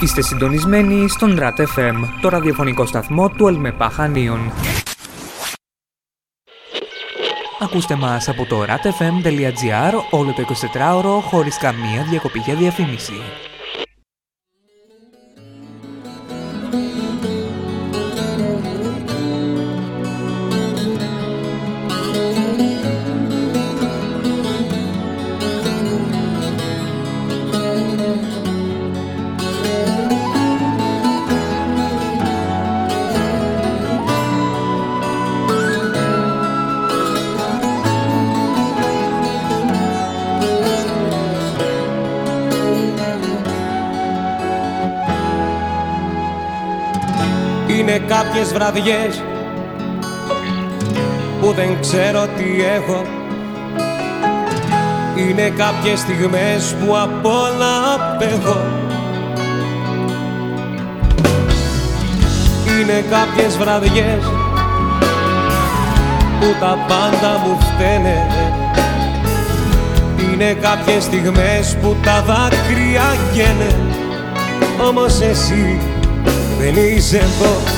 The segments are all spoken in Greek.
Είστε συντονισμένοι στον RAT FM, το ραδιοφωνικό σταθμό του ΕΛΜΕΠΑ Χανίων. Ακούστε μας από το ratfm.gr όλο το 24ωρο χωρίς καμία διακοπή για διαφήμιση. Βραδιές που δεν ξέρω τι έχω. Είναι κάποιες στιγμές που απ' όλα απέχω. Είναι κάποιες βραδιές που τα πάντα μου φταίνε. Είναι κάποιες στιγμές που τα δάκρυα γένε. Όμως εσύ δεν είσαι εδώ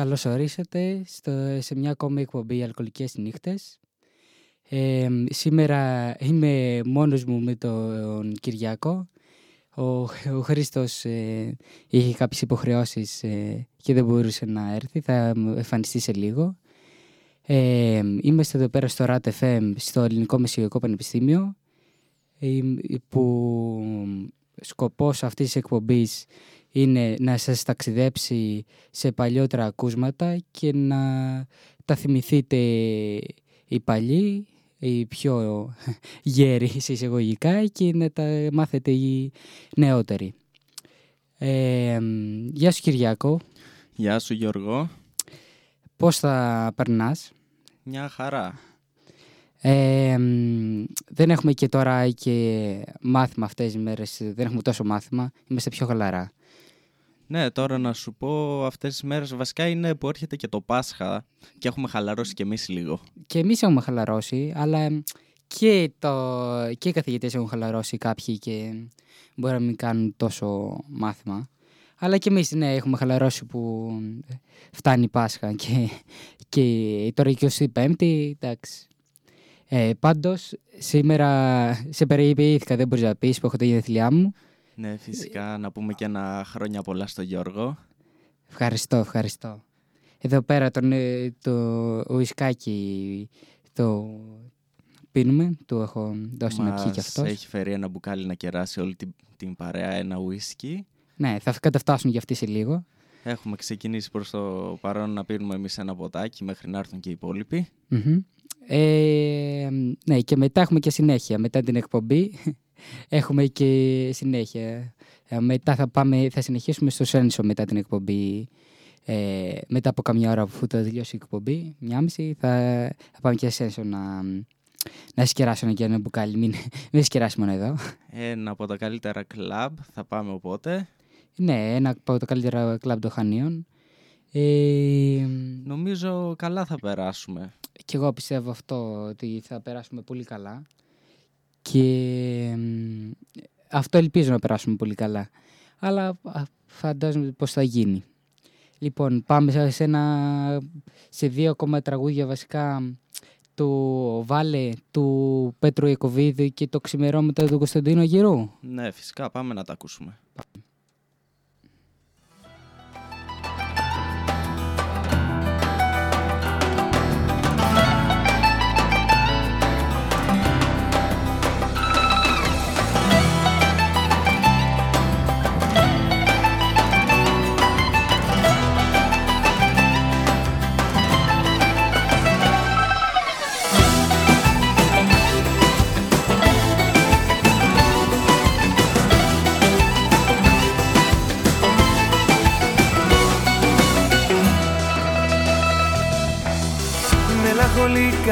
Καλώς ορίσατε στο, σε μια ακόμη εκπομπή «Αλκοολικές νύχτες». Ε, σήμερα είμαι μόνος μου με τον Κυριακό. Ο, ο Χρήστος ε, είχε κάποιες υποχρεώσεις ε, και δεν μπορούσε να έρθει. Θα εμφανιστεί σε λίγο. Ε, είμαστε εδώ πέρα στο RAT στο Ελληνικό Μεσογειακό Πανεπιστήμιο, ε, που σκοπός αυτής της εκπομπής είναι να σας ταξιδέψει σε παλιότερα ακούσματα και να τα θυμηθείτε οι παλιοί, οι πιο γέροι σε εισαγωγικά και να τα μάθετε οι νεότεροι. Ε, γεια σου Κυριάκο. Γεια σου Γιώργο. Πώς θα περνάς; Μια χαρά. Ε, δεν έχουμε και τώρα και μάθημα αυτές τις μέρες, δεν έχουμε τόσο μάθημα, είμαστε πιο χαλαρά. Ναι, τώρα να σου πω αυτές τις μέρες βασικά είναι που έρχεται και το Πάσχα και έχουμε χαλαρώσει κι εμείς λίγο. Και εμείς έχουμε χαλαρώσει, αλλά και, το, και οι καθηγητές έχουν χαλαρώσει κάποιοι και μπορεί να μην κάνουν τόσο μάθημα. Αλλά και εμείς ναι, έχουμε χαλαρώσει που φτάνει η Πάσχα και, και τώρα η 25η, εντάξει. Ε, πάντως, σήμερα σε περιποιήθηκα, δεν μπορείς να πεις που έχω τα γενέθλιά μου. Ναι, φυσικά να πούμε και ένα χρόνια πολλά στο Γιώργο. Ευχαριστώ, ευχαριστώ. Εδώ πέρα τον, ε, το ουισκάκι το πίνουμε, του έχω δώσει να πιει κι αυτός. έχει φέρει ένα μπουκάλι να κεράσει όλη την, την παρέα, ένα ουίσκι. Ναι, θα καταφτάσουν κι αυτοί σε λίγο. Έχουμε ξεκινήσει προς το παρόν να πίνουμε εμείς ένα ποτάκι μέχρι να έρθουν και οι υπόλοιποι. Ε, ναι, και μετά έχουμε και συνέχεια. Μετά την εκπομπή έχουμε και συνέχεια. Ε, μετά θα, πάμε, θα συνεχίσουμε στο Σένσο μετά την εκπομπή. Ε, μετά από καμιά ώρα που θα τελειώσει η εκπομπή, μια μισή, θα, θα πάμε και σε Σένσο να, να σκεράσω και ένα μπουκάλι. Μην, μην σκεράσει μόνο εδώ. Ένα από τα καλύτερα κλαμπ θα πάμε οπότε. Ναι, ένα από τα καλύτερα κλαμπ των Χανίων. Ε, Νομίζω καλά θα περάσουμε. Και εγώ πιστεύω αυτό, ότι θα περάσουμε πολύ καλά. Και αυτό ελπίζω να περάσουμε πολύ καλά. Αλλά φαντάζομαι πώς θα γίνει. Λοιπόν, πάμε σε, ένα, σε δύο ακόμα τραγούδια βασικά του Βάλε, του Πέτρου Ιακωβίδη και το ξημερώματα του Κωνσταντίνου Αγυρού. Ναι, φυσικά πάμε να τα ακούσουμε.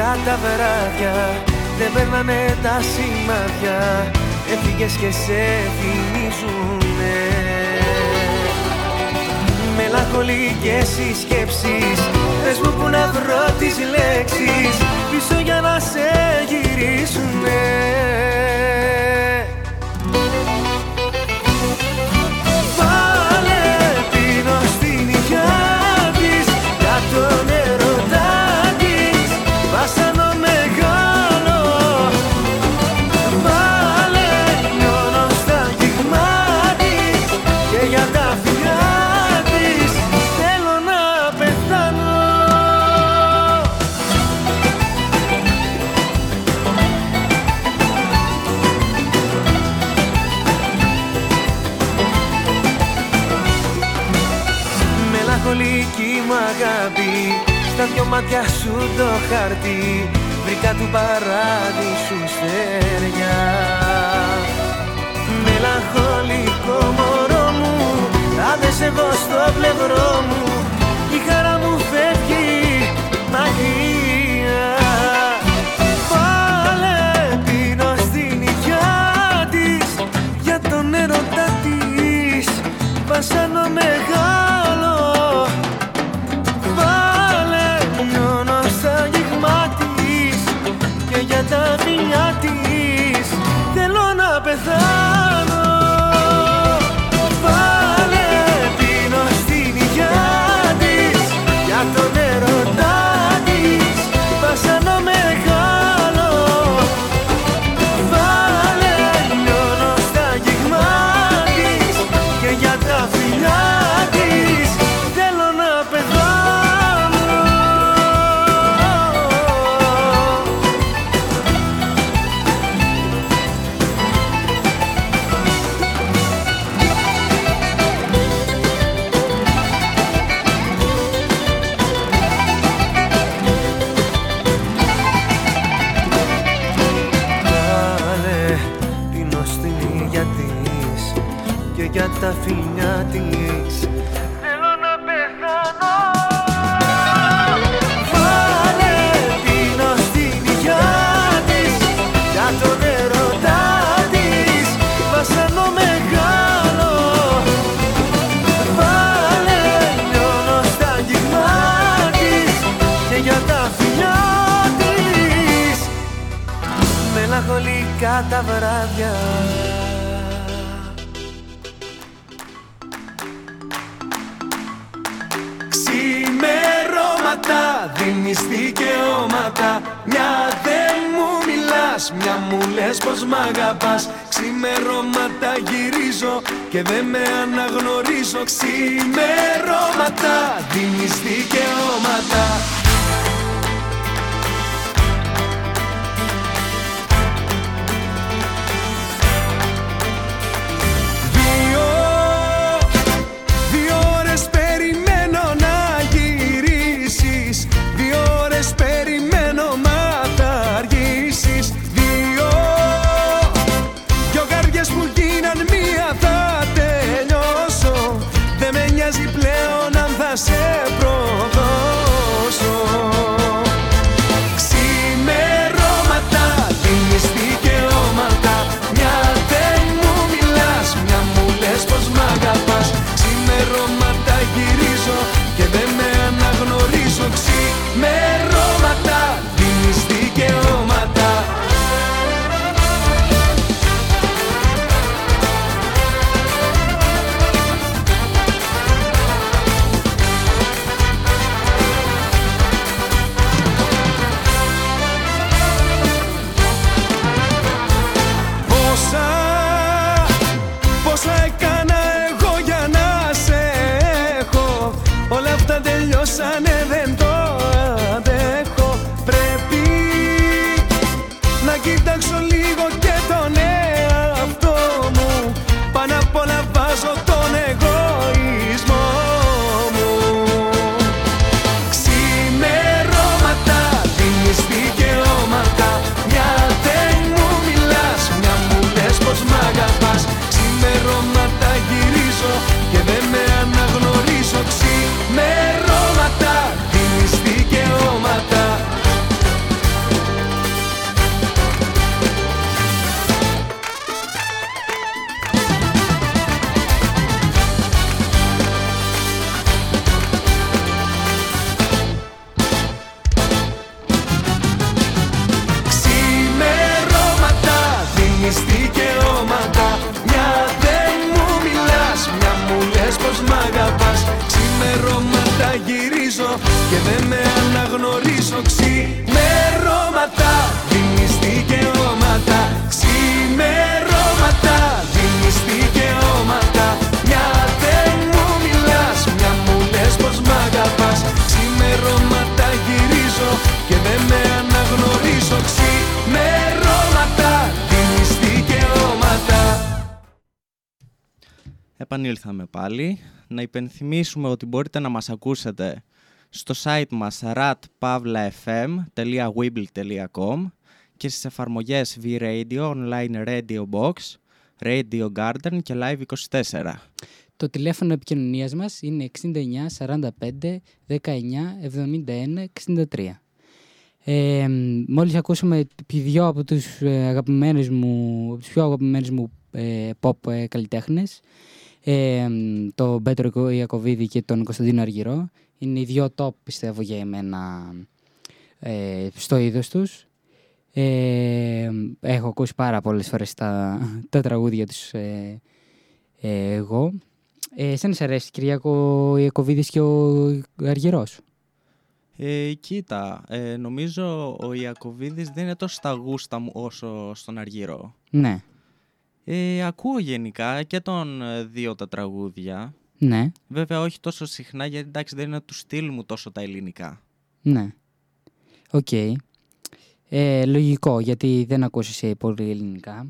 Μελαγχολικά τα βράδια Δεν παίρνανε τα σημάδια Έφυγες και σε θυμίζουνε. Μελαγχολικές οι σκέψεις Πες μου που να βρω τις λέξεις υπενθυμίσουμε ότι μπορείτε να μας ακούσετε στο site μας ratpavlafm.weeble.com και στις εφαρμογές V-Radio, Online Radio Box, Radio Garden και Live 24. Το τηλέφωνο επικοινωνίας μας είναι 69 45 19 71 63. Ε, μόλις ακούσαμε πι- δυο από τους ε, αγαπημένους μου, από τους πιο αγαπημένους μου ε, pop ε, καλλιτέχνες, ε, τον Πέτρο Ικο- Ιακωβίδη και τον Κωνσταντίνο Αργυρό. Είναι οι δυο top πιστεύω για εμένα ε, στο είδος τους. Ε, έχω ακούσει πάρα πολλές φορές τα, τα τραγούδια τους ε, ε, εγώ. Ε, εσένα σε αρέσει Κυριακό ο Ιακωβίδης και ο Αργυρός; Ε, κοίτα, ε, νομίζω ο Ιακωβίδης δεν είναι τόσο στα γούστα μου όσο στον Αργύρο. Ναι, Ε, ακούω γενικά και των ε, δύο τα τραγούδια. ναι, Βέβαια όχι τόσο συχνά γιατί εντάξει δεν είναι του στυλ μου τόσο τα ελληνικά. ναι. Οκ. Ε, λογικό, γιατί δεν ακούς ε, πολύ ελληνικά.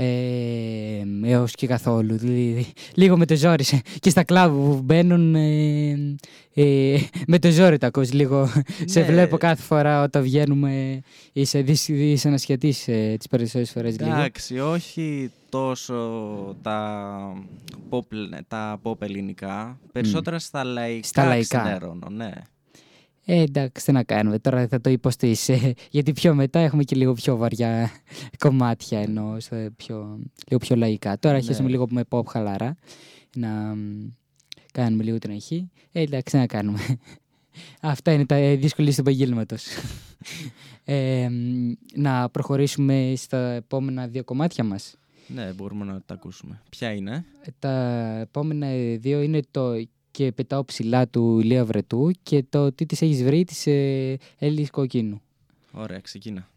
Ε, έως και καθόλου. Δηλαδή, λίγο με το ζόρι και στα κλαμπ που μπαίνουν ε, ε, με το ζόρι τα ακούς λίγο. Σε Ναι. βλέπω κάθε φορά όταν βγαίνουμε είσαι, είσαι να σχετείς ε, τις περισσότερες φορές λίγο. Εντάξει, όχι τόσο τα pop, τα pop ελληνικά. Περισσότερα στα λαϊκά, Στα λαϊκά. ξενέρωνω, ναι. Ε, εντάξει, τι να κάνουμε. Τώρα θα το υποστείς. ε, γιατί πιο μετά έχουμε και λίγο πιο βαριά κομμάτια ενώ σε πιο, λίγο πιο λαϊκά. Τώρα Ναι. αρχίσαμε λίγο με pop χαλαρά. Να μ, κάνουμε λίγο την αρχή. Ε, εντάξει, τι να κάνουμε. Αυτά είναι τα ε, δύσκολες του επαγγέλματος. ε, μ, να προχωρήσουμε στα επόμενα δύο κομμάτια μας. Ναι, μπορούμε να τα ακούσουμε. Ποια είναι; Ε, Τα επόμενα δύο είναι το «Και πετάω ψηλά» του Ηλία Βρετού και το «Τι της έχεις βρει» της ε, Έλλης Κοκκίνου. Ωραία, ξεκίνα.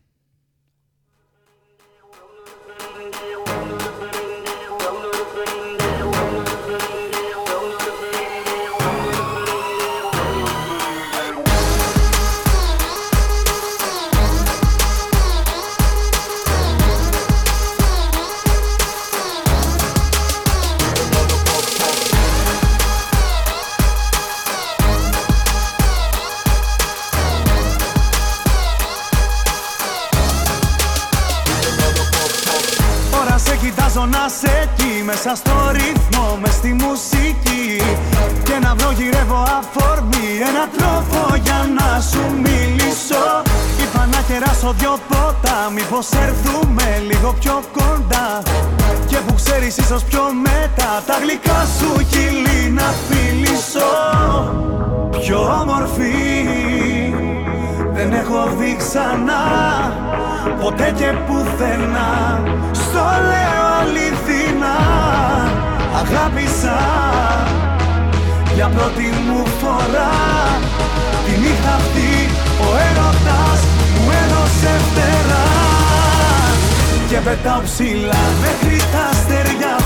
Πετάω ψηλά. Μέχρι τα αστέρια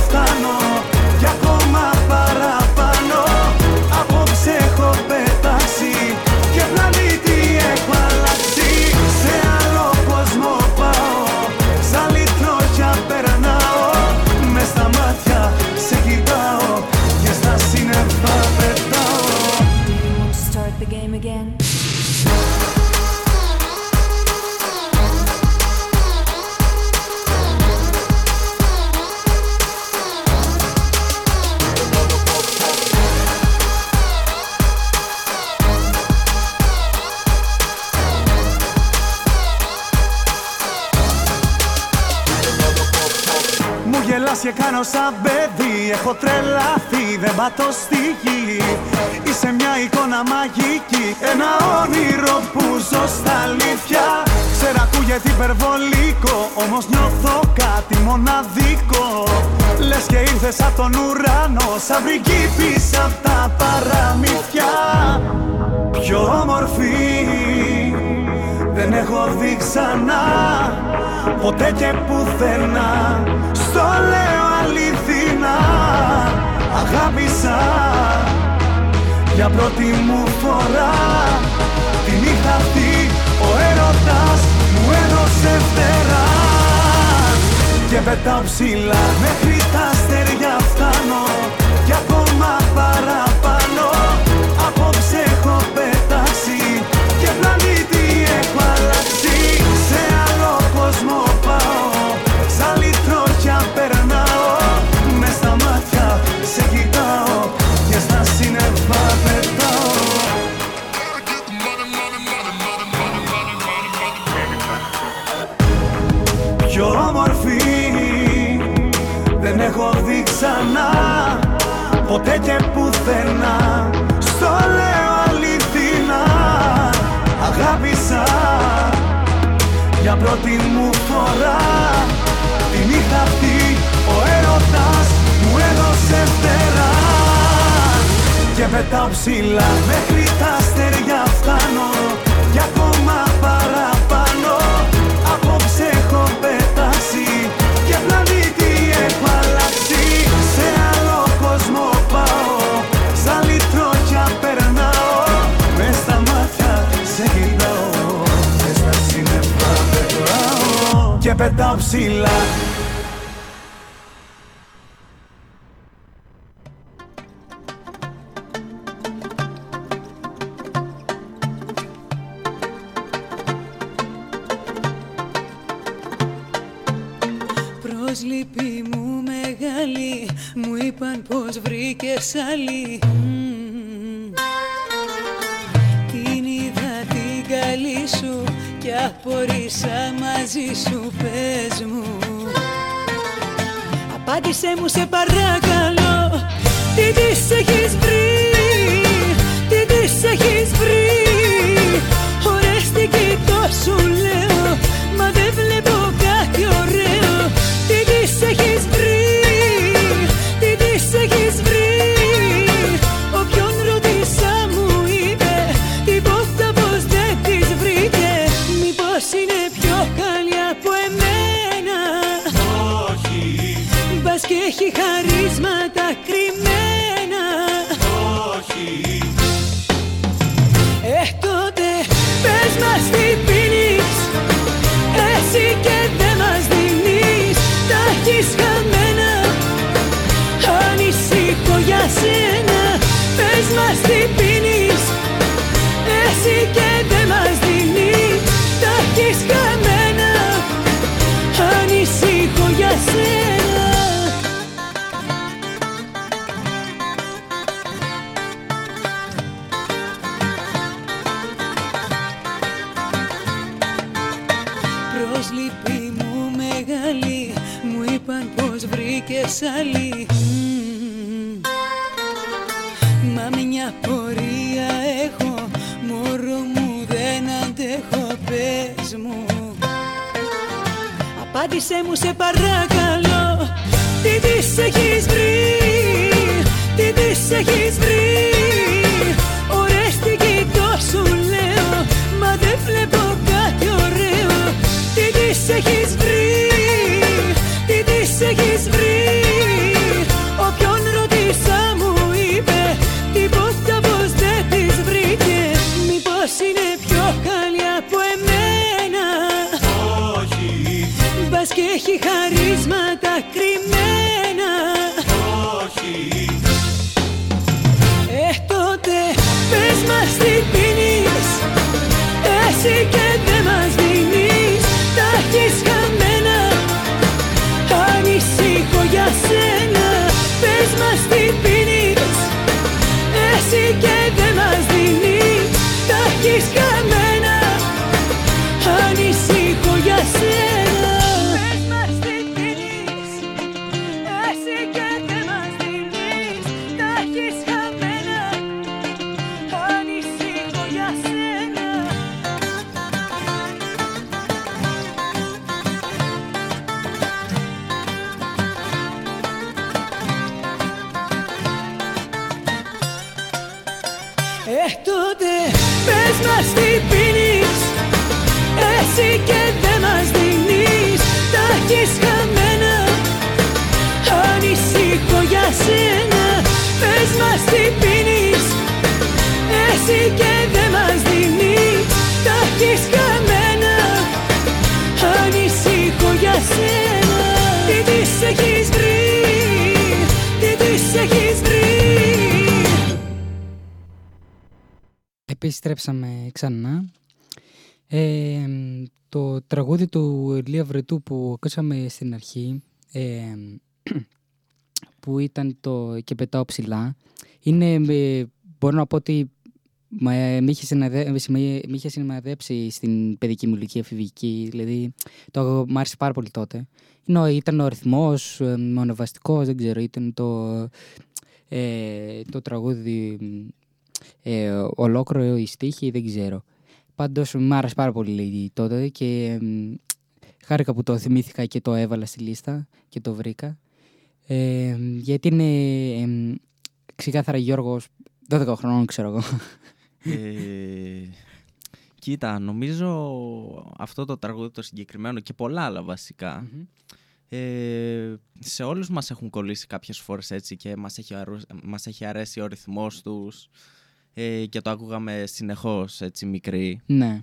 κάνω σαν παιδί Έχω τρελαθεί, δεν πατώ στη γη. Είσαι μια εικόνα μαγική Ένα όνειρο που ζω στα αλήθεια. Ξέρω ακούγεται υπερβολικό Όμως νιώθω κάτι μοναδικό. Λες και ήρθες από τον ουρανό Σαν πριγκίπης απ' τα παραμύθια. Πιο όμορφη δεν έχω δει ξανά. Ποτέ και πουθενά Στο λέω αληθινά Αγάπησα. Για πρώτη μου φορά Τη νύχτα αυτή Ο έρωτας μου έδωσε φτεράς. Και πετάω ψηλά Μέχρι τα αστέρια φτάνω. Κι ακόμα παραπάνω ξανά Ποτέ και πουθενά. Στο λέω αληθινά Αγάπησα. Για πρώτη μου φορά Τη νύχτα αυτή Ο έρωτας μου έδωσε φτερά. Και πετάω ψηλά Μέχρι τα αστέρια φτάνω. Κι ακόμα πετάω ψηλά. Προσλήπη μου μεγάλη Μου είπαν πως βρήκες άλλη. Απορρίσα μαζί σου πες μου. Απάντησέ μου σε παρακαλώ Τι της έχεις βρει; Έχει χαρίσματα Απάντησέ μου σε παρακαλώ Τι της έχεις βρει Τι της έχεις βρει Επιστρέψαμε ξανά. Ε, το τραγούδι του Ηλία Βρετού που ακούσαμε στην αρχή, ε, που ήταν το «Και πετάω ψηλά», είναι, ε, μπορώ να πω ότι μα, ε, με, είχε συναδε... με, με είχε σημαδέψει στην παιδική μου ηλικία εφηβική, δηλαδή το μ' άρεσε πάρα πολύ τότε. Είναι, ο- ήταν ο ρυθμός, ε, μονοβαστικός, δεν ξέρω, ήταν το, ε, το τραγούδι ε, ολόκληρο η στίχη, δεν ξέρω. Πάντως μου άρεσε πάρα πολύ τότε και μ, χάρηκα που το θυμήθηκα και το έβαλα στη λίστα και το βρήκα. Ε, γιατί είναι ε, ξεκάθαρα Γιώργος 12 χρονών ξέρω εγώ. Ε, κοίτα, νομίζω αυτό το τραγούδι το συγκεκριμένο και πολλά άλλα βασικά ε, σε όλους μας έχουν κολλήσει κάποιες φορές έτσι και μας έχει, αρού- μας έχει αρέσει ο ρυθμός τους ε, και το ακούγαμε συνεχώς έτσι μικροί. ναι.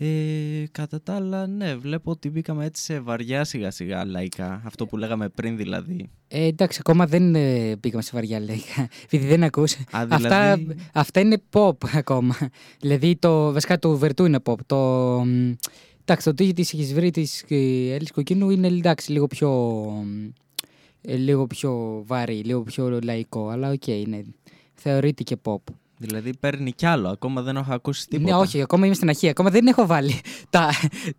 Ε, κατά τα άλλα, ναι, βλέπω ότι μπήκαμε έτσι σε βαριά σιγά σιγά λαϊκά. Αυτό που λέγαμε πριν δηλαδή. Ε, εντάξει, ακόμα δεν ε, πήγαμε σε βαριά λέγα, επειδή δεν ακούς. Α, Αυτά, δηλαδή- αυτά είναι pop ακόμα. δηλαδή, το, βασικά το Βερτού είναι pop. Το, μ, εντάξει, το τι της έχεις βρει της ε, Έλλης Κοκκίνου είναι εντάξει, λίγο πιο, μ, ε, λίγο πιο βαρύ, λίγο πιο λαϊκό, αλλά οκ, ναι. Θεωρείται και pop. Δηλαδή παίρνει κι άλλο. Ακόμα δεν έχω ακούσει τίποτα. Ναι, όχι, ακόμα είμαι στην αρχή. Ακόμα δεν έχω βάλει. Τα,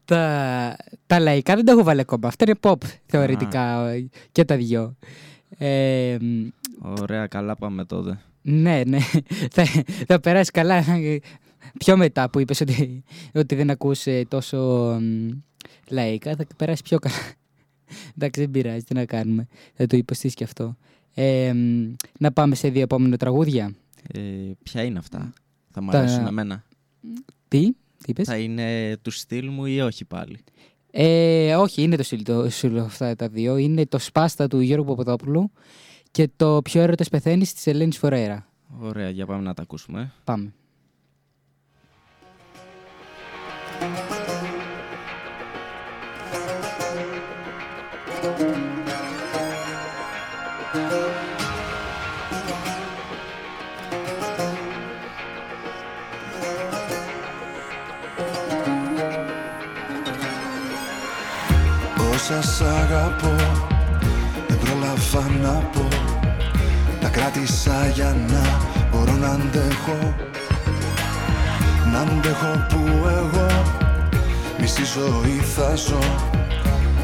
τα, τα λαϊκά δεν τα έχω βάλει ακόμα. Αυτό είναι pop θεωρητικά ε, και τα δυο. Ε, μ, Ωραία, καλά πάμε τότε. ναι, ναι. Θα, θα περάσει καλά. ε, Πιο μετά που είπες ότι, ότι δεν ακούς ε, τόσο μ, λαϊκά, θα περάσει πιο καλά. Εντάξει, δεν πειράζει, τι να κάνουμε. Θα το υποστείς και αυτό. Ε, μ, να πάμε σε δύο επόμενα τραγούδια. Ε, ποια είναι αυτά; Θα μου Τα- αρέσουν εμένα; Τι, τι είπες; Θα είναι του στυλ μου ή όχι πάλι; Ε, όχι, είναι το στυλ, το στυλ αυτά τα δύο. Είναι το Σπάστα του Γιώργου Παπαδόπουλου και το Πιο έρωτας πεθαίνεις της Ελένης Φορέρα. Ωραία, για πάμε να τα ακούσουμε. Πάμε. Όσα σ' αγαπώ. Δεν πρόλαβα να πω. Τα κράτησα για να μπορώ να αντέχω. Να αντέχω που εγώ Μισή ζωή θα ζω.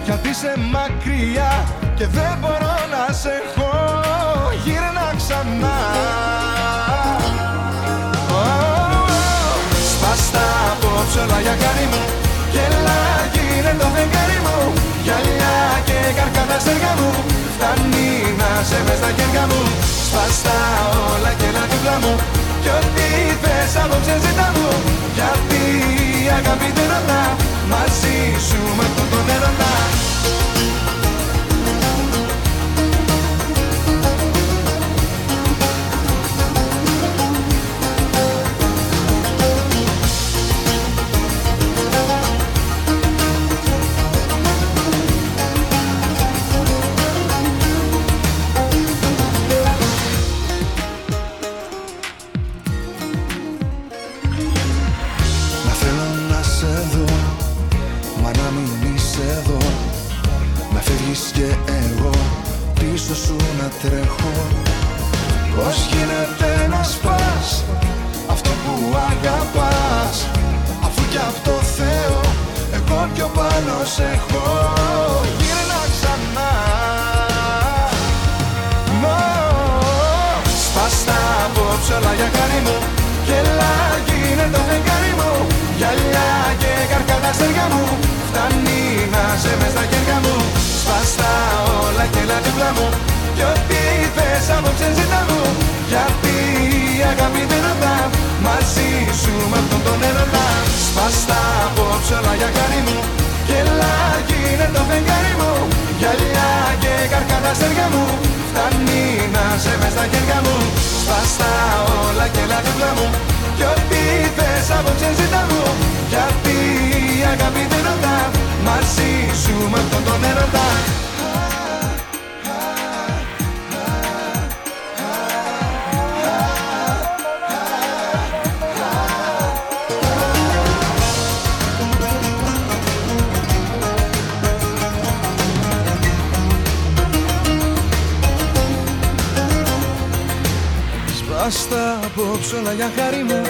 Γιατί είσαι μακριά και δεν μπορώ να σε έχω. Γύρνα ξανά. Σπάστα απόψε όλα για χάρη μου Γελά γίνε το φεγγάρι μου. Φτάνει να σε μες στα χέρια μου. Σπάστα όλα και να δίπλα μου. Κι ό,τι θες απόψε ζητά μου. Γιατί η αγάπη δεν ρωτά Μαζί σου με αυτόν τον έρωτα Εγώ πιο πάνω σε έχω Γύρνα ξανά. Μω, Σπάστα απόψε όλα για χάρη μου. Γελά γίνε το φεγγάρι μου. Γυαλιά και καρκάτα στεργά μου. Φτάνει να σε μες στα χέρια μου. Σπάστα όλα και έλα δίπλα μου. Κι ό,τι θες απόψε ζητά μου. Γιατί η αγάπη δεν ρωτά Μαζί σου με αυτόν τον έρωτα. Σπάστα απόψε όλα για χάρη μου Γελά γίνε το φεγγάρι μου Γυαλιά και καρκάτα στεργά μου. Φτάνει να σε μες στα χέρια μου Σπάστα όλα και έλα δίπλα μου. Κι ό,τι θες απόψε ζητά μου Γιατί η αγάπη δεν ρωτά. Μαζί σου με αυτόν τον έρωτα Σπάστα απόψε όλα για χάρη μου.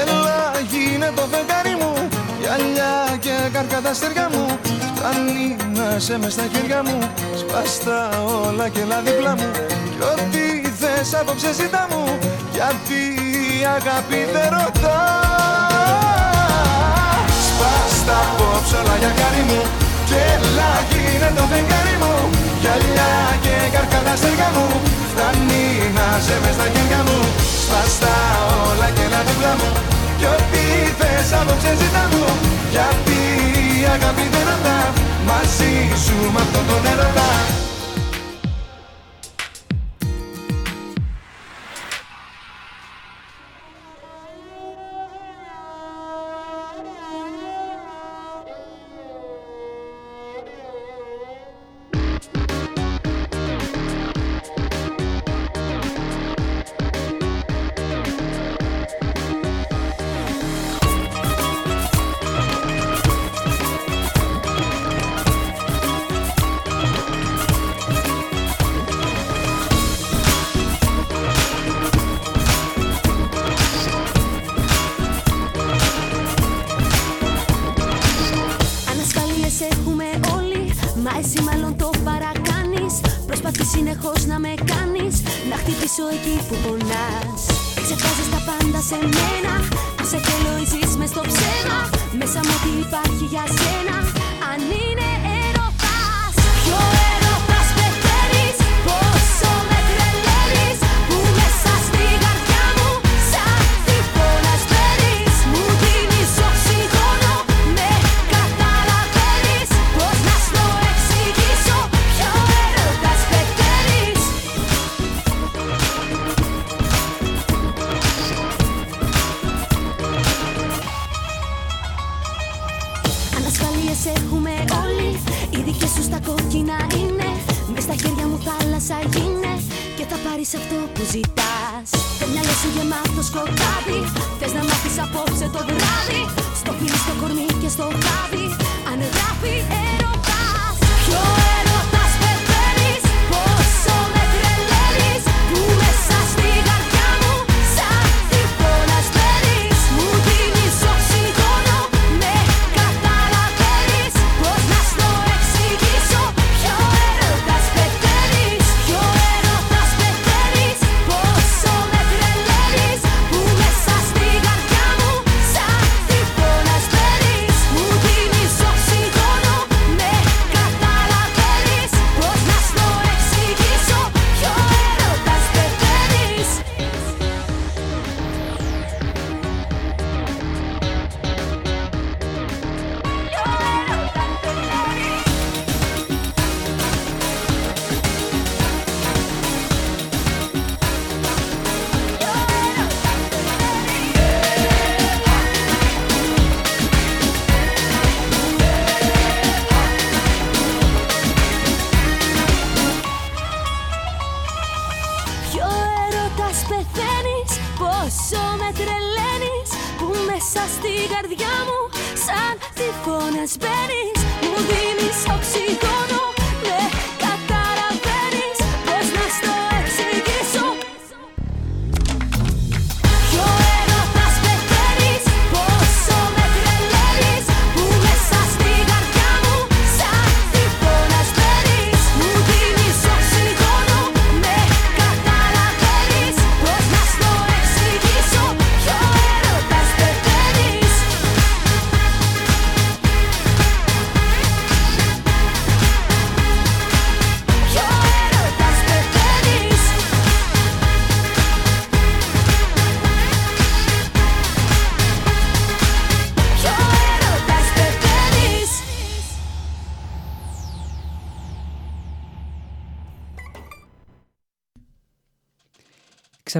Έλα γίνε το φεγγάρι μου. Γυαλιά και καρκάτα στεργά μου. Φτάνει να σε μες στα χέρια μου. Σπάστα όλα και έλα δίπλα μου. Κι ό,τι θες απόψε ζητά μου. Γιατί η αγάπη δεν ρωτά. Σπάστα απόψε όλα για χάρη μου. Και έλα γίνε το φεγγάρι μου Γυαλιά και καρκάτα στεργά μου. Φτάνει να σε μες στα χέρια μου. Σπάστα όλα και έλα δίπλα μου. Κι ό,τι θες απόψε ζητά μου. Γιατί η αγάπη δεν ρωτά Μαζί σου με αυτόν τον έρωτα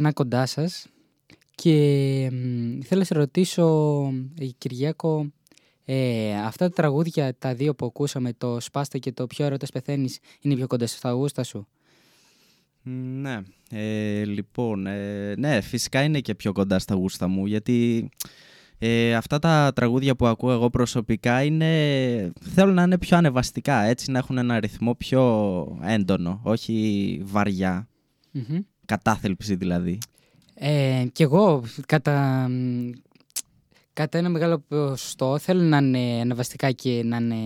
ξανά κοντά σας και μ, θέλω να σε ρωτήσω, ε, Κυριάκο, ε, αυτά τα τραγούδια, τα δύο που ακούσαμε, το «Σπάστε» και το «Ποιο έρωτας πεθαίνεις» είναι πιο κοντά στα γούστα σου; Ναι, ε, λοιπόν, ε, ναι, φυσικά είναι και πιο κοντά στα γούστα μου, γιατί ε, αυτά τα τραγούδια που ακούω εγώ προσωπικά είναι, θέλω να είναι πιο ανεβαστικά, έτσι, να έχουν ένα ρυθμό πιο έντονο, όχι βαριά, Μμμ. Κατάθελψη δηλαδή. Ε, και εγώ κατά, μ, κατά ένα μεγάλο ποσοστό θέλω να είναι ανεβαστικά και να, είναι,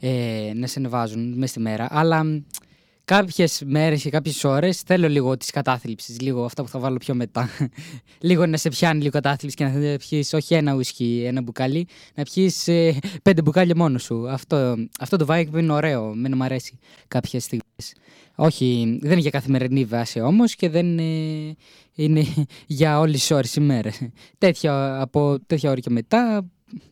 ε, να σε ανεβάζουν μέσα στη μέρα. Αλλά μ, κάποιες μέρες και κάποιες ώρες θέλω λίγο της κατάθλιψης, λίγο αυτά που θα βάλω πιο μετά. λίγο να σε πιάνει λίγο κατάθλιψη και να πιεις όχι ένα ουσκι, ένα μπουκάλι, να πιεις ε, πέντε μπουκάλια μόνος σου. Αυτό, αυτό το vibe είναι ωραίο, εμένα μου αρέσει κάποιες στιγμές. Όχι, δεν είναι για καθημερινή βάση όμως και δεν ε, είναι για όλες τις ώρες ημέρα. Τέτοια, από τέτοια ώρα και μετά,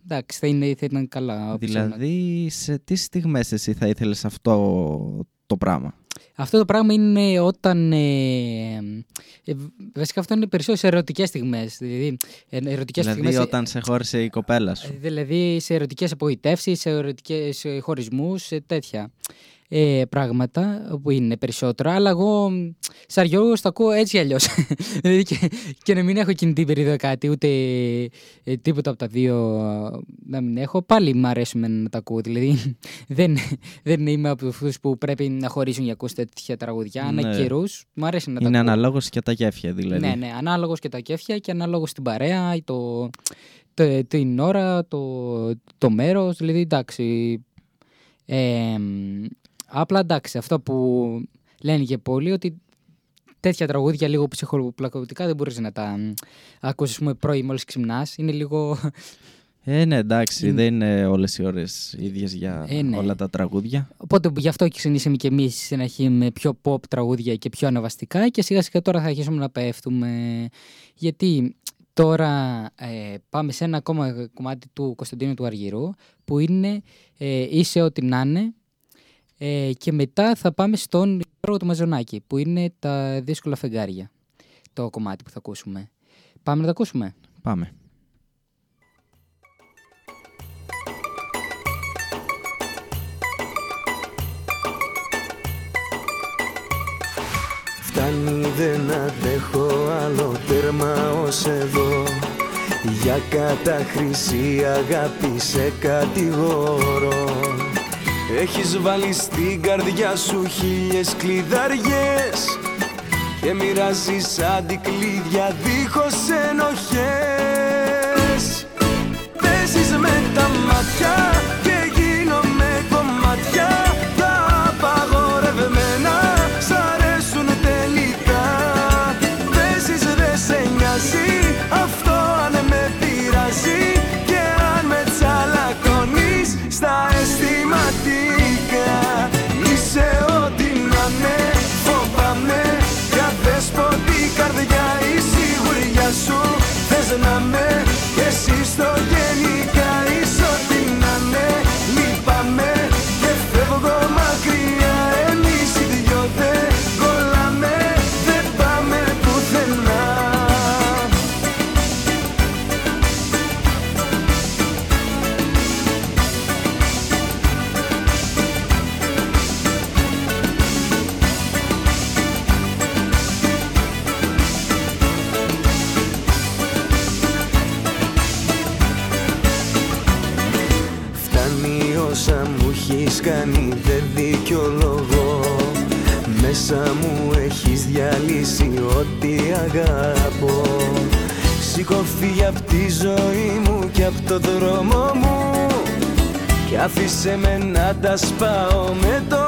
εντάξει, θα, είναι, θα ήταν καλά. όπως να- Δηλαδή, σε τι στιγμές εσύ θα ήθελες αυτό το πράγμα; Αυτό το πράγμα είναι όταν. Ε, ε, βασικά αυτό είναι περισσότερο σε ερωτικές στιγμές. Δηλαδή, ε, ερωτικές δηλαδή, στιγμές, όταν σε χώρισε η κοπέλα σου. ε, δηλαδή σε ερωτικές απογοητεύσεις, σε ερωτικές ε, χωρισμούς, σε τέτοια ε, πράγματα που είναι περισσότερα. Αλλά εγώ, μ, σαν Γιώργος, το ακούω έτσι αλλιώς. δηλαδή και, και να μην έχω εκείνη την περίοδο κάτι, ούτε ε, τίποτα από τα δύο ε, να μην έχω. Πάλι μου αρέσουν εμένα να τα ακούω. Δηλαδή δεν, δεν είμαι από αυτούς που πρέπει να χωρίσουν για να ακούς τέτοια τραγουδιά. Ναι. Ανά καιρούς, μου αρέσει να τα Είναι ακούω. αναλόγως και τα γέφια δηλαδή. Ναι, ναι, ανάλογος και τα κέφια και ανάλογος στην παρέα, ή το, το, την ώρα, το, το μέρος, δηλαδή εντάξει. Ε, απλά εντάξει, αυτό που λένε και πολλοί ότι τέτοια τραγούδια λίγο ψυχοπλακωτικά δεν μπορείς να τα μ, ακούσεις πούμε, πρωί μόλις ξυμνάς. Είναι λίγο... Ε, ναι, εντάξει, Είναι- δεν είναι όλες οι ώρες ίδιες για Ε, ναι. όλα τα τραγούδια. Οπότε γι' αυτό και ξεκινήσαμε και εμείς στην αρχή με πιο pop τραγούδια και πιο αναβαστικά και σιγά σιγά τώρα θα αρχίσουμε να πέφτουμε. Γιατί τώρα ε, πάμε σε ένα ακόμα κομμάτι του Κωνσταντίνου του Αργυρού που είναι ε, «Είσαι ό,τι να είναι» ε, και μετά θα πάμε στον Γιώργο του Μαζονάκη που είναι τα δύσκολα φεγγάρια το κομμάτι που θα ακούσουμε. Πάμε να τα ακούσουμε. Πάμε. Φτάνει δεν αντέχω άλλο τέρμα ως εδώ Για κατάχρηση αγάπη σε κατηγορώ Έχεις βάλει στην καρδιά σου χίλιες κλειδαριές Και μοιράζεις αντικλείδια δίχως ενοχές. Παίζεις με τα μάτια Θες να με. Και εσύ στο γενικά Μέσα μου έχεις διαλύσει ό,τι αγάπω Σήκω φύγε απ' τη ζωή μου και απ' το δρόμο μου Κι άφησε με να τα σπάω με το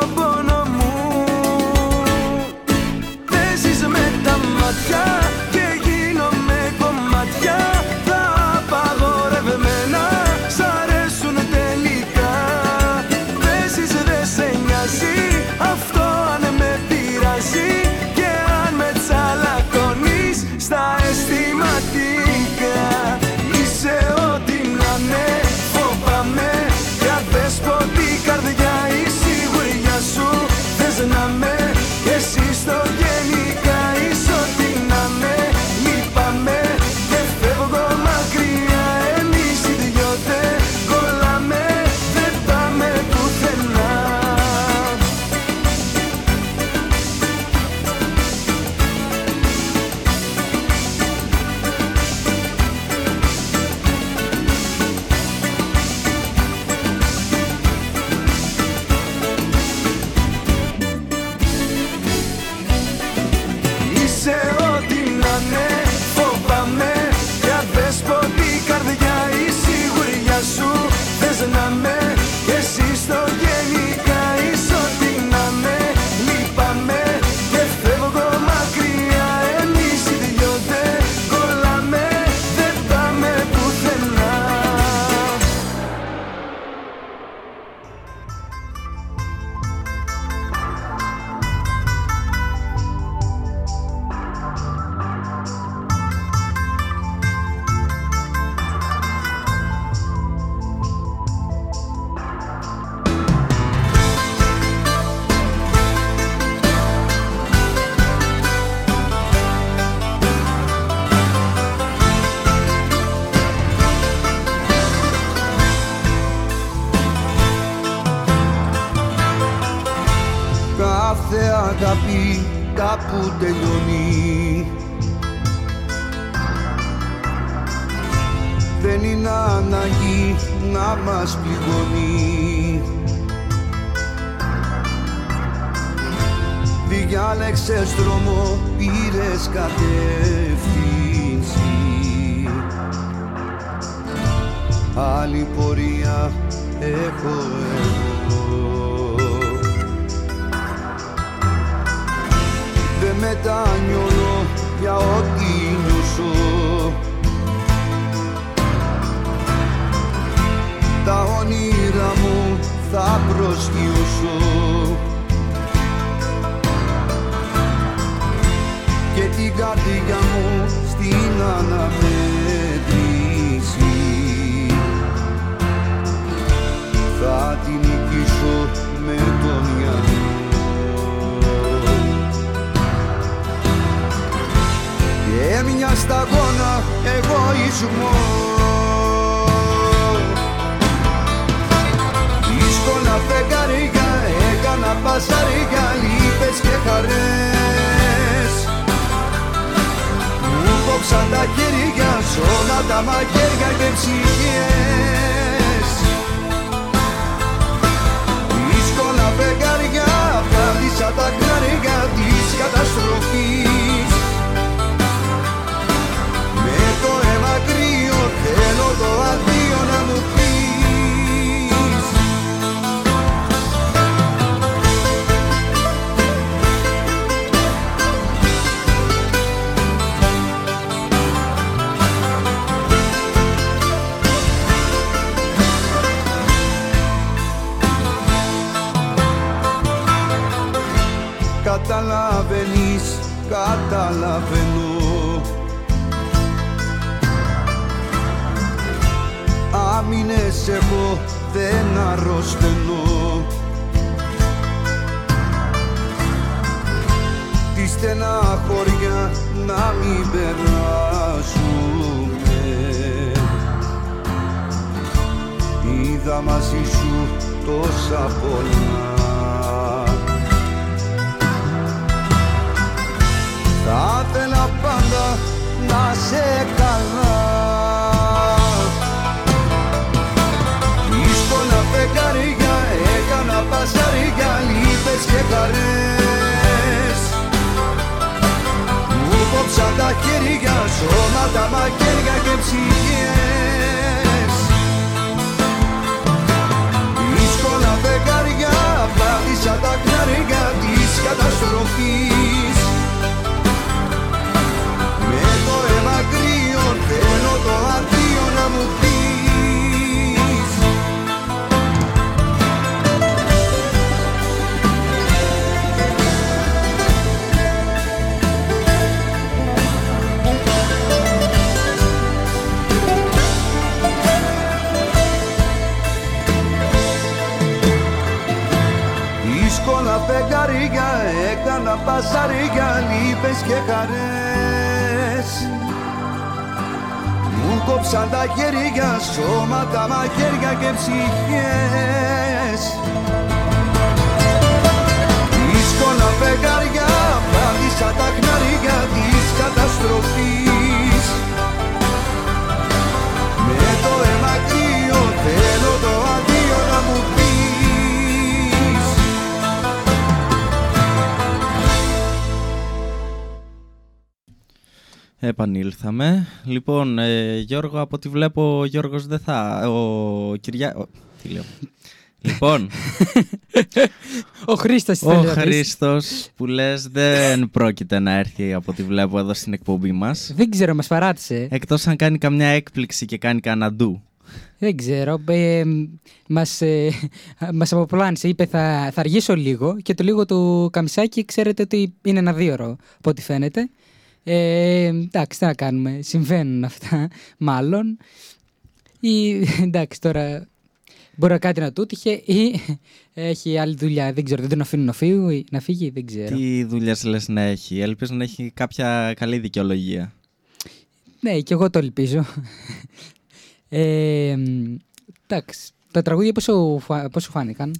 μας πληγώνει. Διάλεξες δρόμο, πήρες κατεύθυνση. Άλλη πορεία έχω εγώ. Μετανιώνω για ό,τι Τα όνειρα μου θα προσγειώσω και την καρδιά μου στην αναμέτρηση θα την νικήσω με το μυαλό. Και μια σταγόνα εγωισμός δύσκολα φεγγαριά έκανα πασαριά λύπες και χαρές. Μου κόψαν τα χέρια σ' όλα τα μαχαίρια και ψυχές. Δύσκολα φεγγαριά Βράδυσα τα χνάρια της καταστροφής Καταλαβαίνεις, καταλαβαίνω. Άμυνες έχω, δεν αρρωσταίνω. Τη στεναχώρια να μην περάσουμε Είδα μαζί σου τόσα πολλά Θα ήθελα πάντα να σε καλά. Δύσκολα φεγγαριά έκανα παζαριά λύπες και χαρές. Μου κόψαν τα χέρια, σώματα, μαχαίρια και ψυχές. Δύσκολα φεγγαριά, πάτησα τα χνάρια της καταστροφής θέλω το αντίο να μου πεις. Δύσκολα φεγγαριά έκανα παζαριά λύπες και χαρές κόψαν τα χέρια, σώματα, μαχαίρια και ψυχές Επανήλθαμε. Λοιπόν, ε, Γιώργο, από ό,τι βλέπω, ο Γιώργος δεν θα... Ο Κυριά... ο- Τι λέω. λοιπόν, Ο Χρήστος ο Χρήστος που λες δεν πρόκειται να έρθει από ό,τι βλέπω εδώ στην εκπομπή μας. Δεν ξέρω, μας παράτησε. Εκτός αν κάνει καμιά έκπληξη και κάνει κανένα ντου. Δεν ξέρω. Ε, μας, ε, μας αποπλάνησε. Είπε θα, θα αργήσω λίγο και το λίγο του καμισάκι ξέρετε ότι είναι ένα δίωρο από ό,τι φαίνεται. Ε, εντάξει, τι να κάνουμε. Συμβαίνουν αυτά, μάλλον. Ή εντάξει, τώρα μπορεί να κάτι να του τύχε ή έχει άλλη δουλειά. Δεν ξέρω, δεν τον αφήνουν να φύγει, να φύγει δεν ξέρω. Τι δουλειές λες να έχει; Ελπίζω να έχει κάποια καλή δικαιολογία; Ναι, και εγώ το ελπίζω. Ε, εντάξει, τα τραγούδια πώς σου, φα- πώς σου φάνηκαν;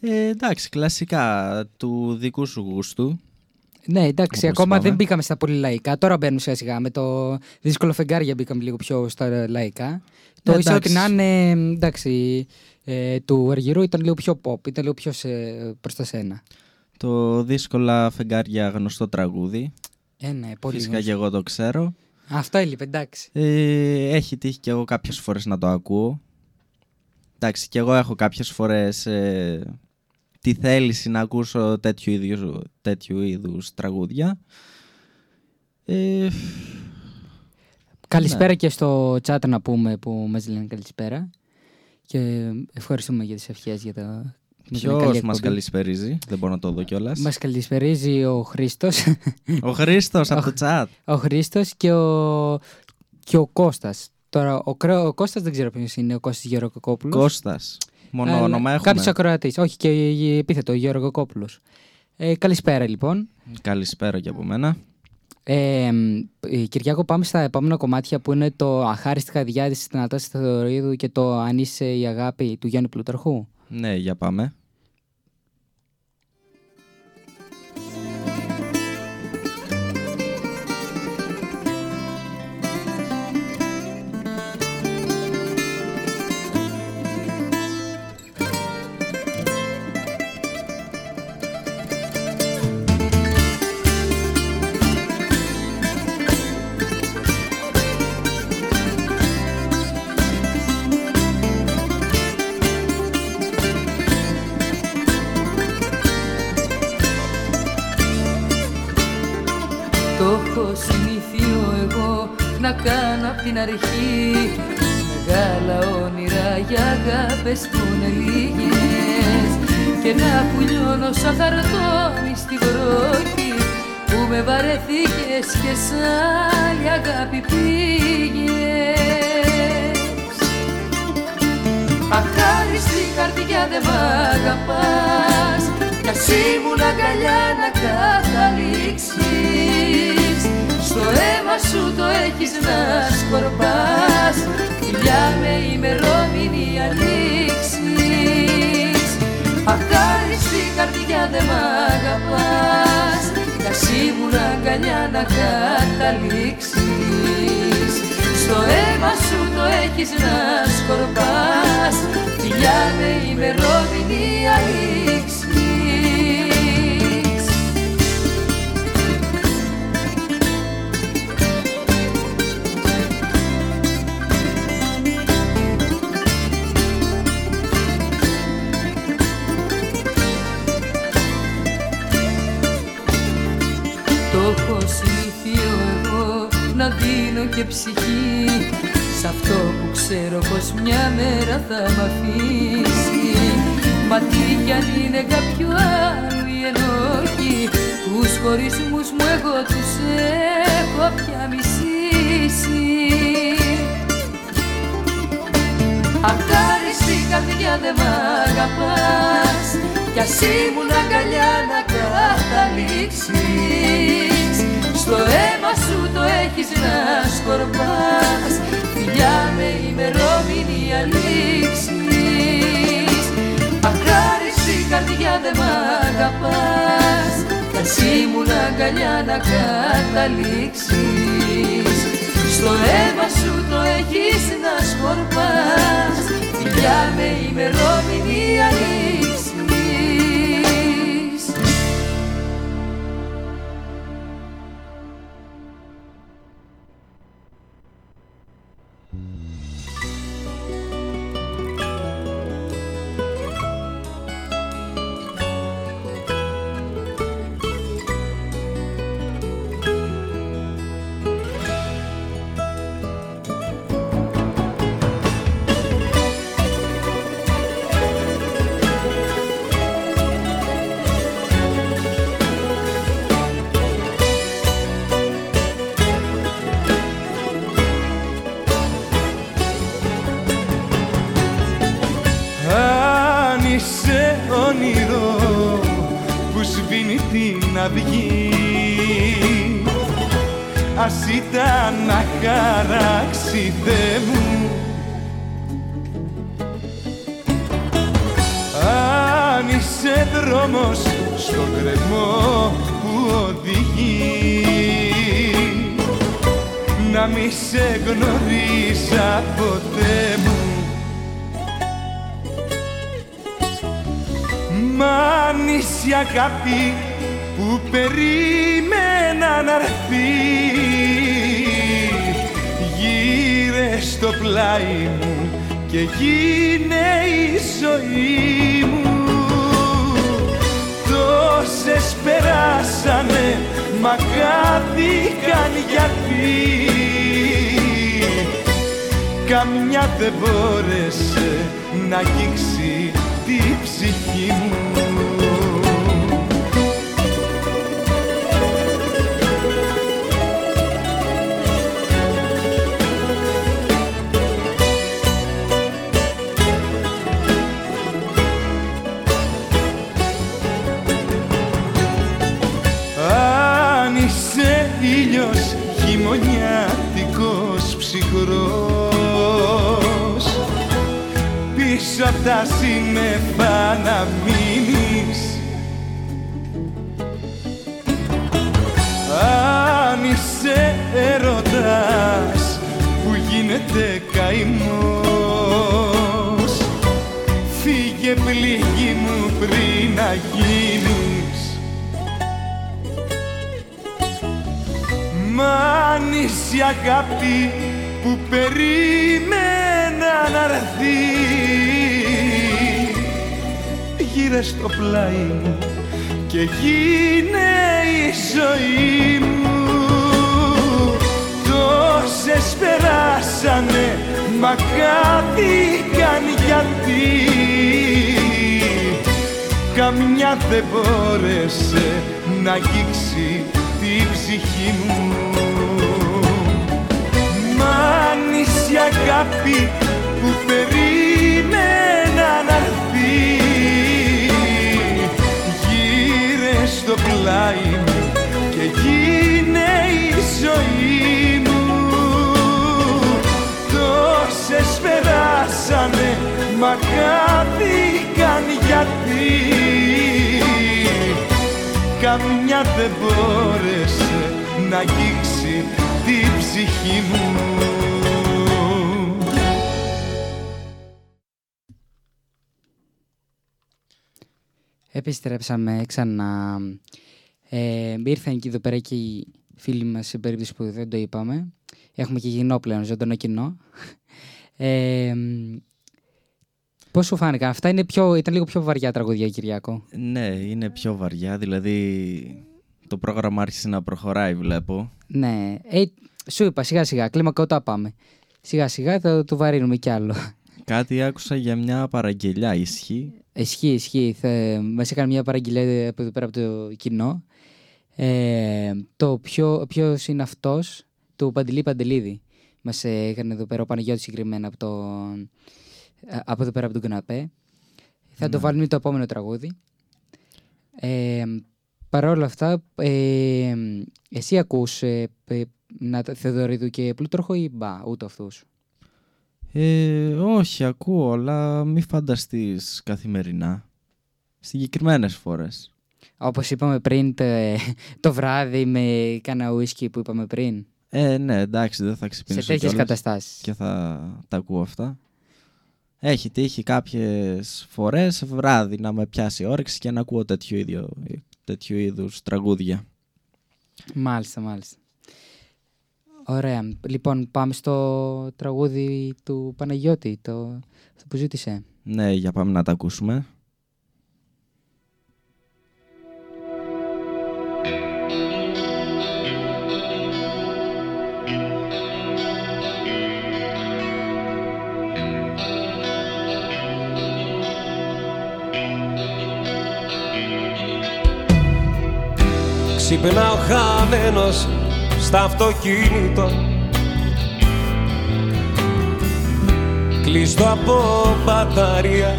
Ε, εντάξει, κλασικά του δικού σου γούστου. Ναι, εντάξει, Όπως ακόμα είπαμε. δεν μπήκαμε στα πολύ λαϊκά. Τώρα μπαίνουμε σιγά σιγά. Με το δύσκολο φεγγάρια μπήκαμε λίγο πιο στα λαϊκά. Το ίσα ότι εντάξει. να είναι εντάξει, ε, του Αργυρού ήταν λίγο πιο pop, ήταν λίγο πιο σε, προς τα σένα. Το δύσκολα φεγγάρια γνωστό τραγούδι. Ε, ναι, πολύ Φυσικά γνωστό. και εγώ το ξέρω. Αυτό έλειπε, εντάξει. Ε, έχει τύχει και εγώ κάποιες φορές να το ακούω. Εντάξει, και εγώ έχω κάποιες φορές ε, τη θέληση να ακούσω τέτοιου είδους, τέτοιου είδους τραγούδια. Ε, Καλησπέρα και στο chat να πούμε που μας λένε καλησπέρα. Και ευχαριστούμε για τις ευχές για τα... Ποιος μας καλησπερίζει, δεν μπορώ να το δω κιόλας. Μας καλησπερίζει ο Χρήστος. Ο Χρήστος από το chat. ο Χρήστος και ο, και ο Κώστας. Τώρα, ο, Κρέ- ο Κώστας δεν ξέρω ποιος είναι, ο Κώστας Γεωργοκόπουλος. Κώστας. Μόνο όνομα έχουμε. Κάποιος ακροατής. Όχι, και η- επίθετο, Γεωργοκόπουλος. Ε, καλησπέρα λοιπόν. Καλησπέρα και από μένα. Ε, μ, ε, Κυριάκο, πάμε στα επόμενα κομμάτια που είναι το Αχάριστη Χαδιά της Νατάσης Θεοδωρίδου και το Αν είσαι η αγάπη του Γιάννη Πλουταρχού. Ναι, για πάμε. Να κάνω απ' την αρχή. Μεγάλα όνειρα για αγάπες που είναι λίγες. Και να πουλιώνω σαν χαρτόνι στη βροχή Που με βαρεθήκες και σ' άλλη αγάπη πήγες. Αχάριστη καρδιά δεν μ' αγαπάς Κι ας ήμουν αγκαλιά να καταλήξεις Στο αίμα σου το έχεις να σκορπάς. Φιλιά με ημερομηνία λήξης Αχάριστη καρδιά δεν μ' αγαπάς. Κι ας ήμουν αγκαλιά να καταλήξεις. Στο αίμα σου το έχεις να σκορπάς. Φιλιά με ημερομηνία λήξης ψυχή. Σ' αυτό που ξέρω πως μια μέρα θα μ' αφήσει. Μα τι κι αν είναι κάποιο άλλο η ενόχη Τους χωρισμούς μου εγώ τους έχω πια μισήσει. Αχάριστη καρδιά δεν μ' αγαπάς. Κι ας ήμουν αγκαλιά να καταλήξεις Στο αίμα σου το έχεις να σκορπάς. Φιλιά με ημερομηνία λήξης Αχάριστη καρδιά δεν μ' αγαπάς. Κι ας ήμουν αγκαλιά να καταλήξεις. Στο αίμα σου το έχεις να σκορπάς. Φιλιά με ημερομηνία λήξης Γύρε στο πλάι μου και γίνε η ζωή μου. Τόσες περάσανε μα χάθηκαν γιατί. Καμιά δεν μπόρεσε να αγγίξει τη ψυχή μου. Μ' αν είσαι η αγάπη που περίμενα να έρθει στο πλάι μου και γίνε η ζωή μου. Τόσες περάσανε μα χάθηκαν γιατί. Καμιά δεν μπόρεσε να αγγίξει τη ψυχή μου Επιστρέψαμε ξανά. Ε, ήρθαν και εδώ πέρα και οι φίλοι μας σε περίπτωση που δεν το είπαμε. Έχουμε και κοινό πλέον, ζωντανό κοινό. Ε, πώς σου φάνηκαν; Αυτά είναι πιο, ήταν λίγο πιο βαριά τραγουδιά, Κυριακό. Ναι, είναι πιο βαριά, δηλαδή το πρόγραμμα άρχισε να προχωράει βλέπω. Ναι. Ε, σου είπα σιγά σιγά, κλιμακωτά πάμε. Σιγά σιγά θα το βαρύνουμε κι άλλο. Κάτι άκουσα για μια παραγγελιά, ισχύει. Ισχύει, ισχύει. Θα... Μας έκανε μια παραγγελία από εδώ πέρα από το κοινό. Ε, το ποιο, ποιος είναι αυτός, του Παντελή Παντελίδη. Μας ε, έκανε εδώ πέρα ο Παναγιώτης συγκεκριμένα από, το, ε, από εδώ πέρα από τον καναπέ. Θα το Ναι. βάλουμε το επόμενο τραγούδι. Ε, Παρ' όλα αυτά, ε, εσύ ακούς ε, ε, να, Θεοδωρίδου και Πλούτροχο ή μπα, ούτε αυτούς; Ε, όχι, ακούω, αλλά μη φανταστείς καθημερινά. Συγκεκριμένες φορές. Όπως είπαμε πριν το, ε, το βράδυ με κάνα ουίσκι που είπαμε πριν. Ε, ναι, εντάξει, δεν θα Σε ξυπνήσω τέτοιες κιόλας καταστάσεις. Και θα τα ακούω αυτά. Έχει τύχει κάποιες φορές βράδυ να με πιάσει όρεξη και να ακούω τέτοιου, ίδιο, τέτοιου είδους τραγούδια. Μάλιστα, μάλιστα. Ωραία. Λοιπόν, πάμε στο τραγούδι του Παναγιώτη, το, αυτό που ζήτησε. Ναι, για πάμε να τα ακούσουμε. Ξυπνάω χαμένος στα αυτοκίνητο Κλειστό από μπαταρία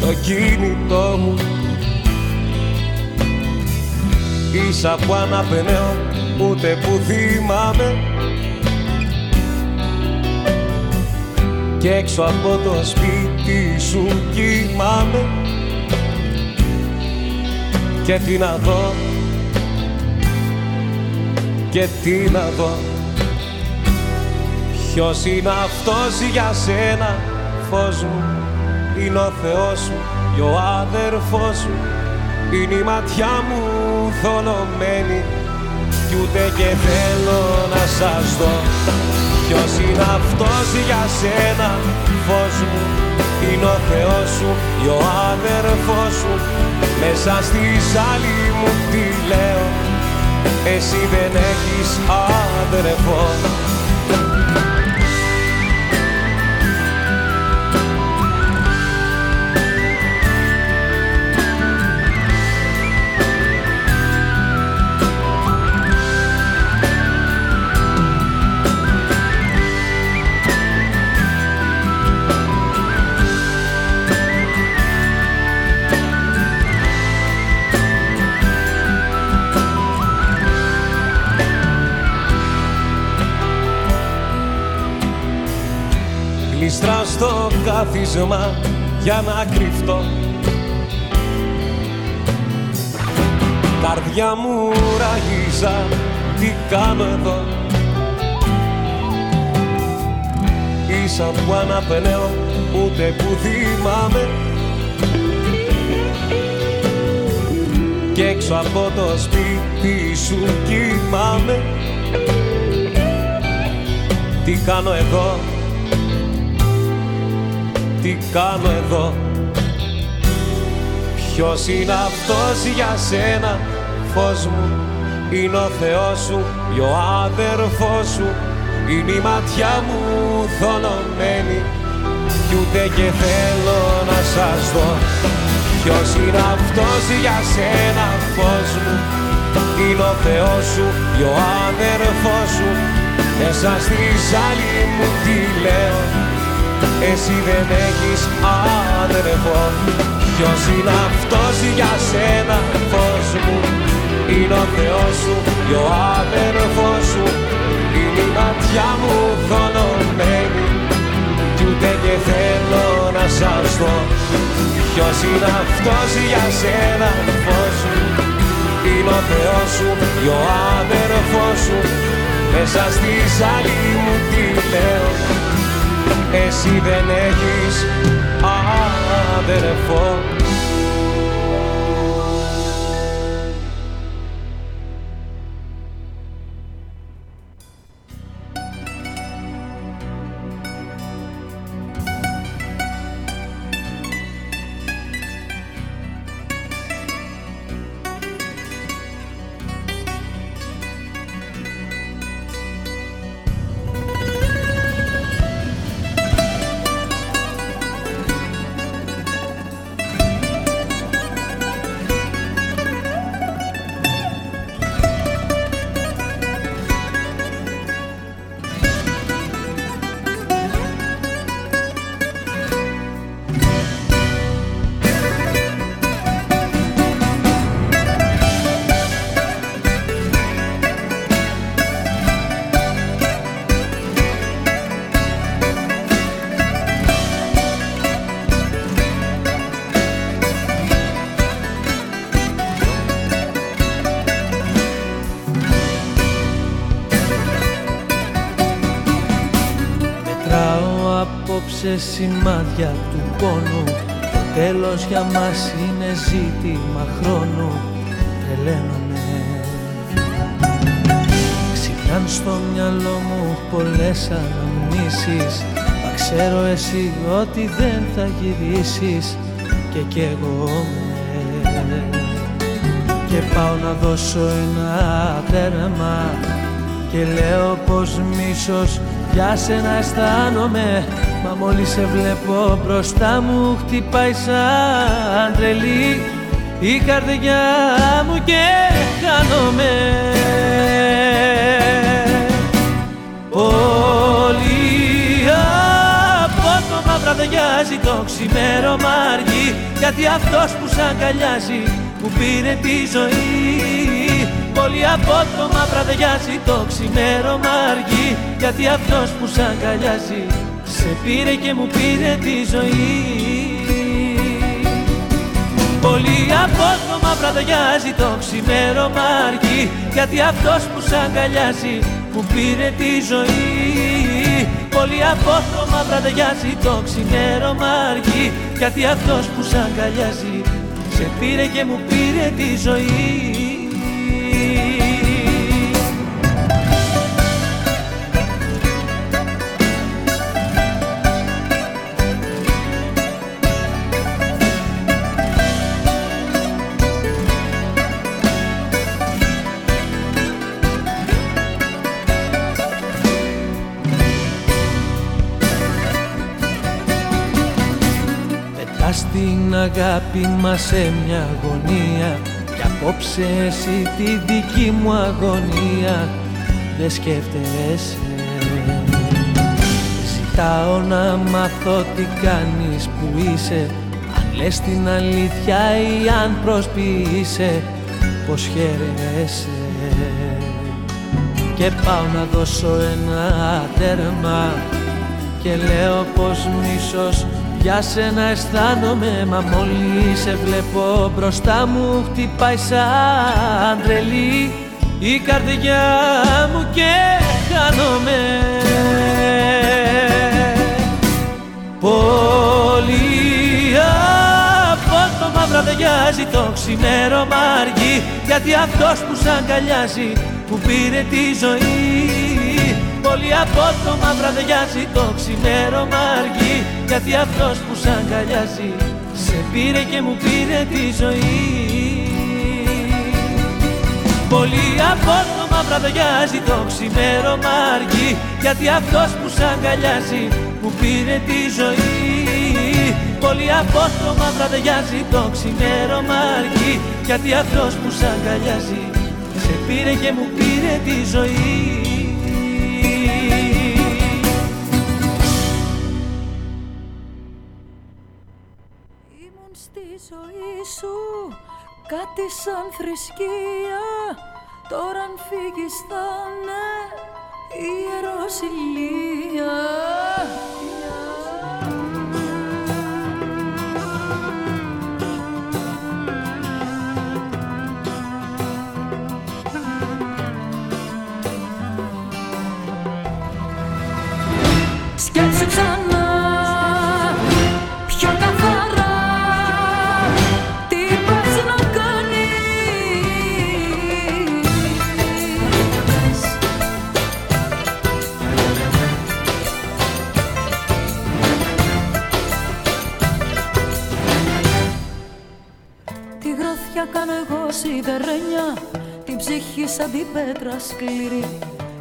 το κινητό μου. Ίσα που αναπνέω ούτε που θυμάμαι. Και έξω από το σπίτι σου κοιμάμαι. Και τι να δω και τι να δω. Ποιος είναι αυτός για σένα φως μου. Είναι ο Θεός σου και ο άδερφός σου Είναι η ματιά μου θολωμένη Κι ούτε και θέλω να σας δω. Ποιος είναι αυτός για σένα φως μου. Είναι ο Θεός σου και ο άδερφός σου. Μέσα στη ζάλη μου τι λέω Εσύ δεν έχεις αδερφό κάθισμα για να κρυφτώ. Καρδιά μου ράγιζα, τι κάνω εδώ. Ίσα που αναπνέω, ούτε που θυμάμαι. Κι έξω από το σπίτι σου κοιμάμαι. Τι κάνω εδώ; Τι κάνω εδώ. Ποιος είναι αυτός για σένα φως μου; Είναι ο Θεός σου ή ο άδερφός σου. Είναι η ματιά μου θολωμένη. Κι ούτε και θέλω να σας δω. Ποιος είναι αυτός για σένα φως μου; Είναι ο Θεός σου ή ο άδερφός σου. Μέσα στη ζάλη μου τι λέω εσύ δεν έχεις άδερφο Ποιος είναι αυτός για σένα φως μου; Είναι ο Θεός σου και ο άδερφός σου. Είναι η ματιά μου θολωμένη Κι ούτε και θέλω να σας δω. Ποιος είναι αυτός για σένα φως μου; Είναι ο Θεός σου και ο άδερφός σου. Μέσα στη ζάλη μου τι λέω εσύ δεν έχεις αδερφό σημάδια του πόνου. Το τέλος για μας είναι ζήτημα χρόνου. Τρελαίνομαι Ξυπνάν στο μυαλό μου πολλές αναμνήσεις. Μα ξέρω εσύ ότι δεν θα γυρίσεις. Και κι εγώ με. Και πάω να δώσω ένα τέρμα. Και λέω πως μίσος για σένα αισθάνομαι Μα μόλις σε βλέπω μπροστά μου χτυπάει σαν τρελή Η καρδιά μου και χάνομαι. Πολύ απότομα βραδιάζει το ξημέρωμα αργεί Γιατί αυτός που σ' αγκαλιάζει μου πήρε τη ζωή. Πολύ απότομα βραδιάζει το ξημέρωμα αργεί Γιατί αυτός που σ' αγκαλιάζει σε πήρε και μου πήρε τη ζωή. Πολύ απότομα βραδιάζει το ξημέρωμα αργεί Γιατί αυτός που σ' αγκαλιάζει μου πήρε τη ζωή. Πολύ απότομα βραδιάζει το ξημέρωμα αργεί Γιατί αυτός που σ' αγκαλιάζει σε πήρε και μου πήρε τη ζωή αγάπη μας σε μια αγωνία. Κι απόψε εσύ τη δική μου αγωνία. Δεν σκέφτεσαι. Ζητάω να μάθω τι κάνεις που είσαι. Αν λες την αλήθεια ή αν προσποιείσαι πως χαίρεσαι Και πάω να δώσω ένα τέρμα. Και λέω πως μίσος για σένα αισθάνομαι Μα μόλις σε βλέπω μπροστά μου χτυπάει σαν τρελή η καρδιά μου και χάνομαι. Πολύ από το μαύρα βραδιάζει το ξημέρωμα αργεί γιατί αυτός που σ' αγκαλιάζει που πήρε τη ζωή Πολύ από το μαύρα βραδιάζει το ξημέρωμα αργεί γιατί αυτός που σ' αγκαλιάζει σε πήρε και μου πήρε τη ζωή. Πολύ απότομα βραδιάζει το ξημέρωμα αργεί Γιατί αυτός που σ' αγκαλιάζει μου πήρε τη ζωή. Πολύ απότομα βραδιάζει το ξημέρωμα αργεί Γιατί αυτός που σ' αγκαλιάζει σε πήρε και μου πήρε τη ζωή ζωή σου κάτι σαν θρησκεία. Τώρα αν φύγεις θα είναι ιεροσυλία Σκέψου ξανά σιδερένια Την ψυχή σαν την πέτρα σκληρή.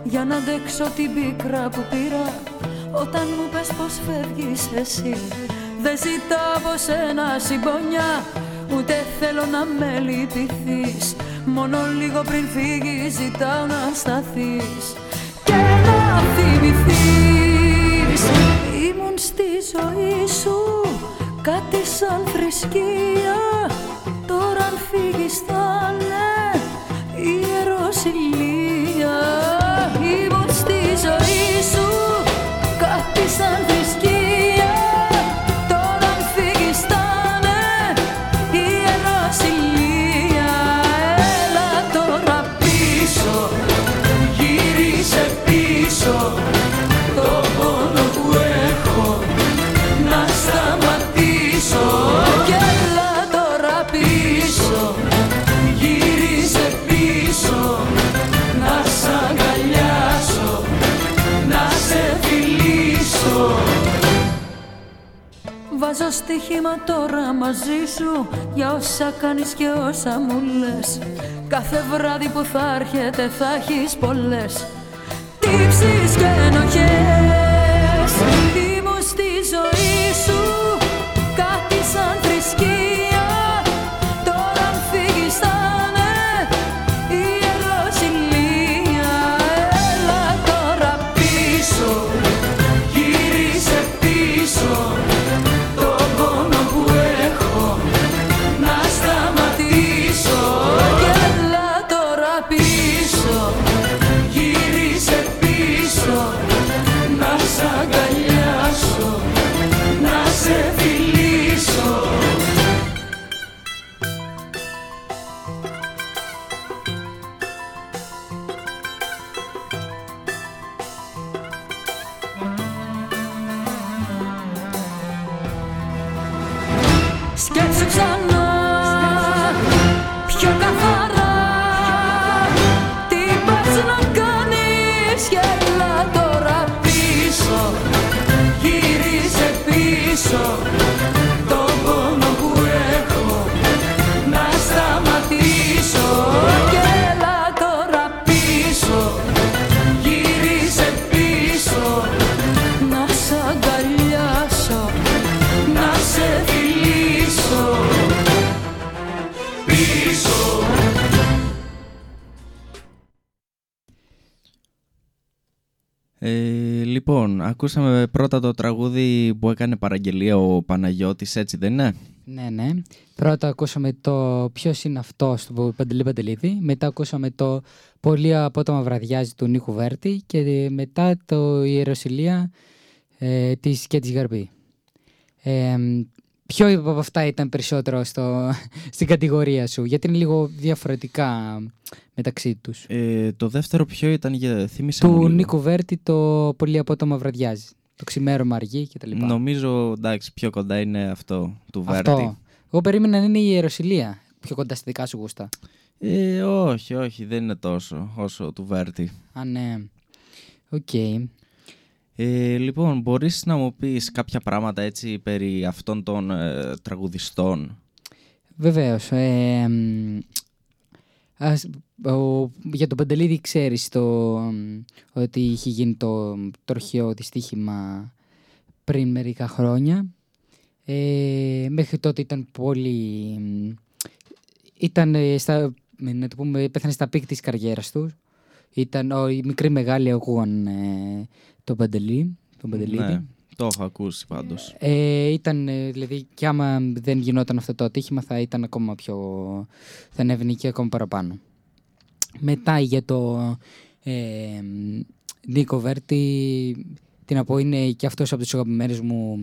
Για να αντέξω την πίκρα που πήρα Όταν μου πες πως φεύγεις εσύ. Δεν ζητάω από σένα συμπονιά Ούτε θέλω να με λυπηθείς. Μόνο λίγο πριν φύγεις ζητάω να σταθείς. Και να θυμηθείς Ήμουν στη ζωή σου κάτι σαν θρησκεία. Τώρα αν φύγεις θα στοίχημα τώρα μαζί σου Για όσα κάνεις και όσα μου λες. Κάθε βράδυ που θα έρχεται θα έχεις πολλές. Τύψεις και ενοχές ακούσαμε πρώτα το τραγούδι που έκανε παραγγελία ο Παναγιώτης, έτσι δεν είναι; Ναι, ναι. Πρώτα ακούσαμε το ποιος είναι αυτός του Παντελή Παντελίδη. Μετά ακούσαμε το Πολύ απότομα βραδιάζει του Νίκου Βέρτη. Και μετά το Ιεροσιλία ε, της και της Γαρμπή. Ε, ποιο από αυτά ήταν περισσότερο στο, στην κατηγορία σου, γιατί είναι λίγο διαφορετικά μεταξύ τους. Ε, το δεύτερο ποιο ήταν, για θύμισε μου του λίγο. Νίκου Βέρτη το Πολύ απότομα βραδιάζει. Το ξημέρωμα αργεί κτλ. Νομίζω, εντάξει, πιο κοντά είναι αυτό του Βέρτη. Αυτό. Εγώ περίμενα να είναι η Ιεροσυλία. Πιο κοντά στα δικά σου γούστα. Ε, όχι, όχι, δεν είναι τόσο όσο του Βέρτη. Α, ναι. Οκ. Ε, λοιπόν, μπορείς να μου πεις κάποια πράγματα έτσι περί αυτών των ε, τραγουδιστών; Βεβαίως. Ε, μ, ας- ο- για τον Παντελίδη ξέρεις το, μ, ότι είχε γίνει το, το τροχαίο δυστύχημα πριν μερικά χρόνια. Ε, μέχρι τότε ήταν πολύ... μ, Ήταν ε, στα, να το πούμε, πέθανε στα peak της καριέρας τους. Ήταν, ο, οι μικροί μεγάλοι ακούγαν ε, τον Παντελή, τον Παντελίδη. Ναι, το έχω ακούσει πάντως. Ε, ήταν, ε, δηλαδή, και άμα δεν γινόταν αυτό το ατύχημα θα ήταν ακόμα πιο... θα ανέβαινε και ακόμα παραπάνω. Μετά για το ε, Νίκο Βέρτη, τι να πω, είναι και αυτός από τους αγαπημένους μου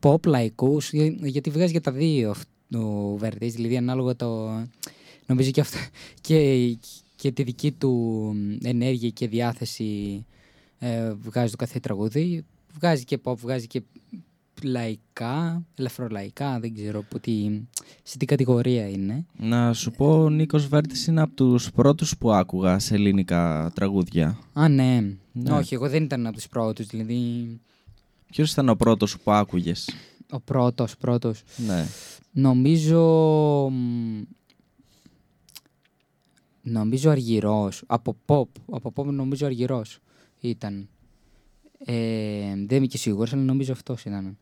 pop λαϊκούς, για- γιατί βγάζει για τα δύο αυτό ο Βέρτης, δηλαδή ανάλογα το... Νομίζω και, αυτό, και, και τη δική του ενέργεια και διάθεση ε, βγάζει το κάθε τραγούδι. Βγάζει και pop, βγάζει και λαϊκά, ελαφρολαϊκά, δεν ξέρω που τι, σε τι κατηγορία είναι. Να σου πω, ο Νίκος Βέρτης είναι από τους πρώτους που άκουγα σε ελληνικά τραγούδια. Α, ναι. Ναι. Όχι, εγώ δεν ήταν από τους πρώτους, δηλαδή Ποιος ήταν ο πρώτος που άκουγες; ο πρώτος, πρώτος. Ναι. Νομίζω... μ, Νομίζω Αργυρός. Από pop. Από pop νομίζω Αργυρός ήταν. Ε, δεν είμαι και σίγουρος, αλλά νομίζω αυτός ήταν.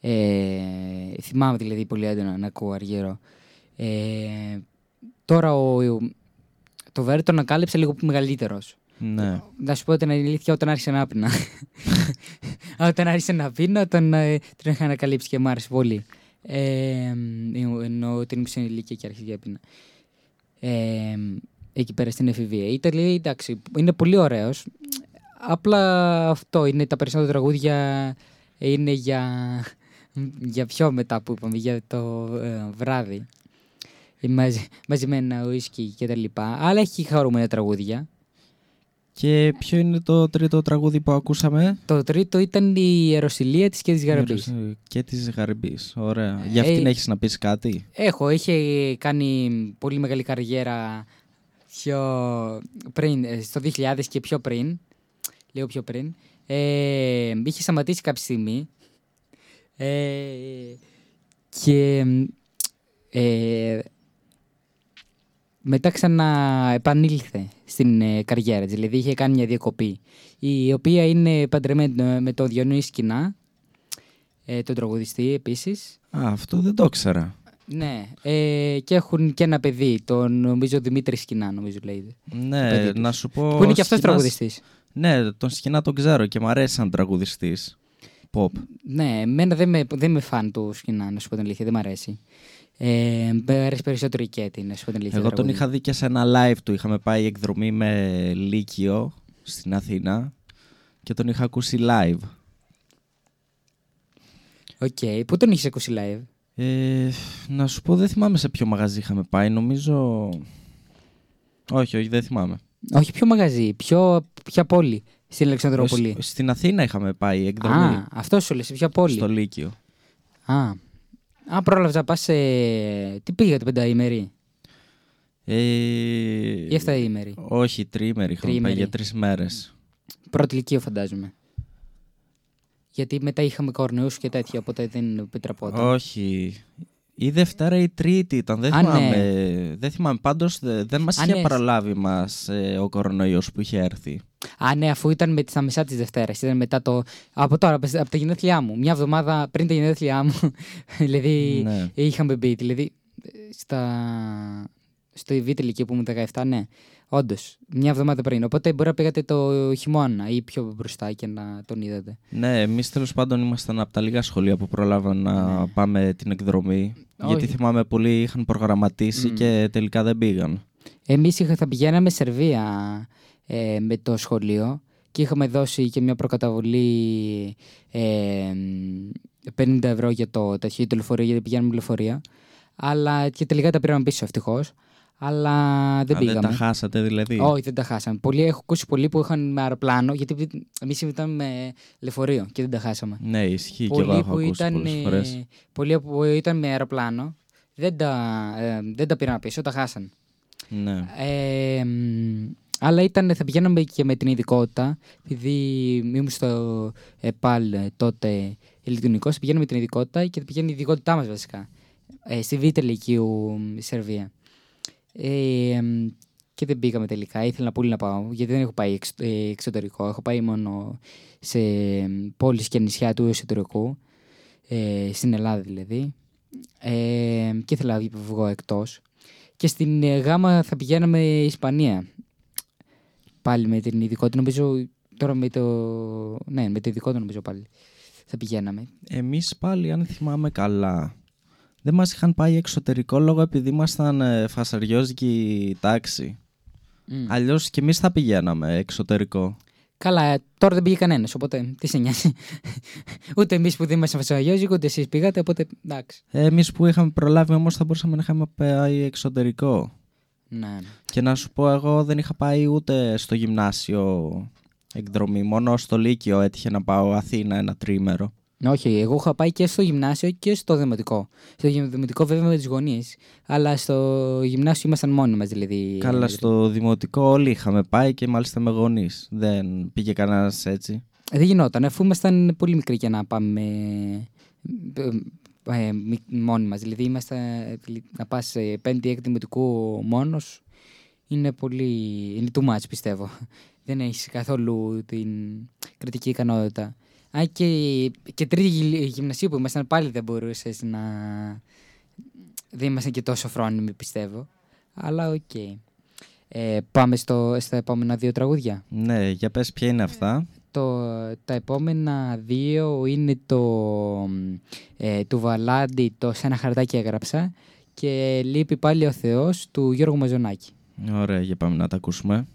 Ε, θυμάμαι δηλαδή πολύ έντονα να ακούω Αργυρό. Ε, τώρα ο, το Βέρι τον ανακάλυψε λίγο μεγαλύτερος. Ναι. Να σου πω την αλήθεια όταν άρχισε να πίνα. όταν άρχισε να πίνω, τον, ε, τον είχα ανακαλύψει και μου άρεσε πολύ. Ε, ενώ ότι ήμουν σε ηλικία και άρχισε και πίνα. Ε, εκεί πέρα στην εφηβεία. Η Ιταλία, εντάξει, είναι πολύ ωραίος. Απλά αυτό είναι τα περισσότερα τραγούδια είναι για, για πιο μετά που είπαμε, για το ε, βράδυ. Ε, Μαζι, μαζεμένα ουίσκι και τα λοιπά. Αλλά έχει χαρούμενα τραγούδια. Και ποιο είναι το τρίτο τραγούδι που ακούσαμε; Το τρίτο ήταν η Ιεροσιλία της και της Γαραμπής. Και της Γαρμπής. Ωραία. Για αυτήν Ε, έχεις να πεις κάτι; Έχω, είχε κάνει πολύ μεγάλη καριέρα πιο πριν, ε, στο 2000 και πιο πριν, λίγο πιο πριν. Ε, είχε σταματήσει κάποια στιγμή ε, και ε, μετά ξανά επανήλθε στην ε, καριέρα της, δηλαδή είχε κάνει μια διακοπή, η οποία είναι παντρεμένη με τον Διονύση Σκηνά, ε, τον τραγουδιστή επίσης. Α, αυτό δεν το ήξερα. Ναι, ε, και έχουν και ένα παιδί, τον νομίζω Δημήτρη Σκηνά, νομίζω λέγεται. Ναι, παιδί τους. να σου πω... Που είναι και αυτός Σκηνάς- τραγουδιστής. Ναι, τον Σκηνά τον ξέρω και μου αρέσει σαν τραγουδιστής. Pop. Ναι, εμένα δεν με, δεν με φαν του Σκηνά, να σου πω την αλήθεια, δεν μ' αρέσει. Ε, μ' αρέσει περισσότερο η Κέτη, να σου πω την αλήθεια. Εγώ τον τραγούδι. είχα δει και σε ένα live του. Είχαμε πάει εκδρομή με Λύκειο στην Αθήνα και τον είχα ακούσει live. Οκ, πού τον είχες ακούσει live; Ε, να σου πω, δεν θυμάμαι σε ποιο μαγαζί είχαμε πάει. Νομίζω. Όχι, όχι, δεν θυμάμαι. Όχι, ποιο μαγαζί, ποιο, ποια πόλη στην Αλεξανδρόπολη. Σ- Στην Αθήνα είχαμε πάει εκδρομή. Α, αυτό σου λέει, σε ποια πόλη; Στο Λύκειο. Α, Α πρόλαβες να πας σε. Τι πήγατε, πενταήμερη; Ε, ή εφταήμερη; Όχι, τριήμερη είχαμε πάει Τριήμερη. για τρεις μέρες. Πρώτη ηλικία, φαντάζομαι. Γιατί μετά είχαμε κορνεούς και τέτοια, οπότε δεν επιτραπόταν. Όχι. Η Δευτέρα ή η Τρίτη ήταν. Δεν Α, θυμάμαι. ναι. Δεν θυμάμαι. Πάντως δε- δεν μας Α, είχε ναι. παραλάβει μας ε, ο κορονοϊός που είχε έρθει. Α, ναι, αφού ήταν με, στα μισά της Δευτέρας. Ήταν μετά το. Από τώρα, από τα γενέθλιά μου. Μια εβδομάδα πριν τα γενέθλιά μου. δηλαδή. Ναι. Είχαμε μπει. Δηλαδή. Στα. Στο Β' ηλικία που ήμουν 17, ναι. Όντως, μια εβδομάδα πριν. Οπότε μπορεί να πήγατε το χειμώνα ή πιο μπροστά και να τον είδατε. Ναι, εμείς τέλος πάντων ήμασταν από τα λίγα σχολεία που προλάβαν να πάμε την εκδρομή. Όχι. Γιατί θυμάμαι πολλοί είχαν προγραμματίσει Μμ. και τελικά δεν πήγαν. Εμείς θα πηγαίναμε Σερβία ε, με το σχολείο και είχαμε δώσει και μια προκαταβολή ε, 50 ευρώ για το τέτοιο το λεωφορείο, γιατί πηγαίνουμε λεωφορεία. Αλλά και τελικά τα πήραμε πίσω ευτυχώς. Αλλά δεν Α, πήγαμε. δεν τα χάσατε δηλαδή. Όχι, δεν τα χάσαμε. Πολλοί, έχω ακούσει πολλοί που είχαν με αεροπλάνο, γιατί εμείς ήταν με λεωφορείο και δεν τα χάσαμε. Ναι, ισχύει και εγώ Πολλοί έχω που, ακούσει ήταν, πολλές ε, φορές. πολλοί που ήταν με αεροπλάνο δεν τα, ε, δεν τα πήραν πίσω, τα χάσαν. Ναι. Ε, μ, αλλά ήταν, θα πηγαίναμε και με την ειδικότητα, επειδή ήμουν στο ΕΠΑΛ ε, τότε ηλεκτρονικό, θα πηγαίναμε με την ειδικότητα και θα πηγαίνει η ειδικότητά μας βασικά. Ε, στη Β' Λυκείου μ, Σερβία. Ε, μ, και δεν πήγαμε τελικά. Ήθελα να πολύ να πάω, γιατί δεν έχω πάει εξ- ε, εξωτερικό. Έχω πάει μόνο σε μ, πόλεις και νησιά του εσωτερικού, ε, στην Ελλάδα δηλαδή. Ε, και ήθελα να βγω εκτός. Και στην ε, γάμα θα πηγαίναμε Ισπανία. Πάλι με την ειδικότητα, νομίζω. Τώρα με το. Ναι, με την ειδικότητα νομίζω πάλι. Θα πηγαίναμε. Εμείς πάλι, αν θυμάμαι καλά, δεν μας είχαν πάει εξωτερικό λόγω επειδή ήμασταν ε, φασαριόζικη τάξη. Μμ. Αλλιώς και εμείς θα πηγαίναμε εξωτερικό. Καλά, ε, τώρα δεν πήγε κανένας, οπότε τι σε νοιάζει. ούτε εμείς που δεν ήμασταν φασαγιόζικοι, ούτε εσείς πήγατε, οπότε εντάξει. Ε, Εμείς που είχαμε προλάβει όμως θα μπορούσαμε να είχαμε πάει εξωτερικό. Ναι. Και να σου πω, εγώ δεν είχα πάει ούτε στο γυμνάσιο εκδρομή. Μόνο στο Λύκειο έτυχε να πάω Αθήνα ένα τρίμερο. Όχι, εγώ είχα πάει και στο γυμνάσιο και στο δημοτικό. Στο γυμ- δημοτικό βέβαια με τους γονείς, αλλά στο γυμνάσιο ήμασταν μόνοι μας δηλαδή. Καλά, στο δημοτικό όλοι είχαμε πάει και μάλιστα με γονείς. Δεν πήγε κανένας έτσι. Δεν γινόταν, αφού ήμασταν πολύ μικροί για να πάμε ε, ε, μη- μόνοι μας. Δηλαδή, είμαστε, να πας σε πέμπτη έκτη δημοτικού μόνος είναι πολύ... είναι too much, πιστεύω. Δεν έχεις καθόλου την κριτική ικανότητα. Αν και, και τρίτη γυ- γυμνασίου που ήμασταν πάλι δεν μπορούσες να... Δεν ήμασταν και τόσο φρόνιμοι, πιστεύω. Αλλά οκ. Ε, πάμε στο, στα επόμενα δύο τραγούδια. Ναι, για πες ποια είναι αυτά. Το, τα επόμενα δύο είναι το ε, του Βαλάντι το «Σε ένα χαρτάκι έγραψα» και «Λείπει πάλι ο Θεός» του Γιώργου Μαζονάκη. Ωραία, για πάμε να τα ακούσουμε.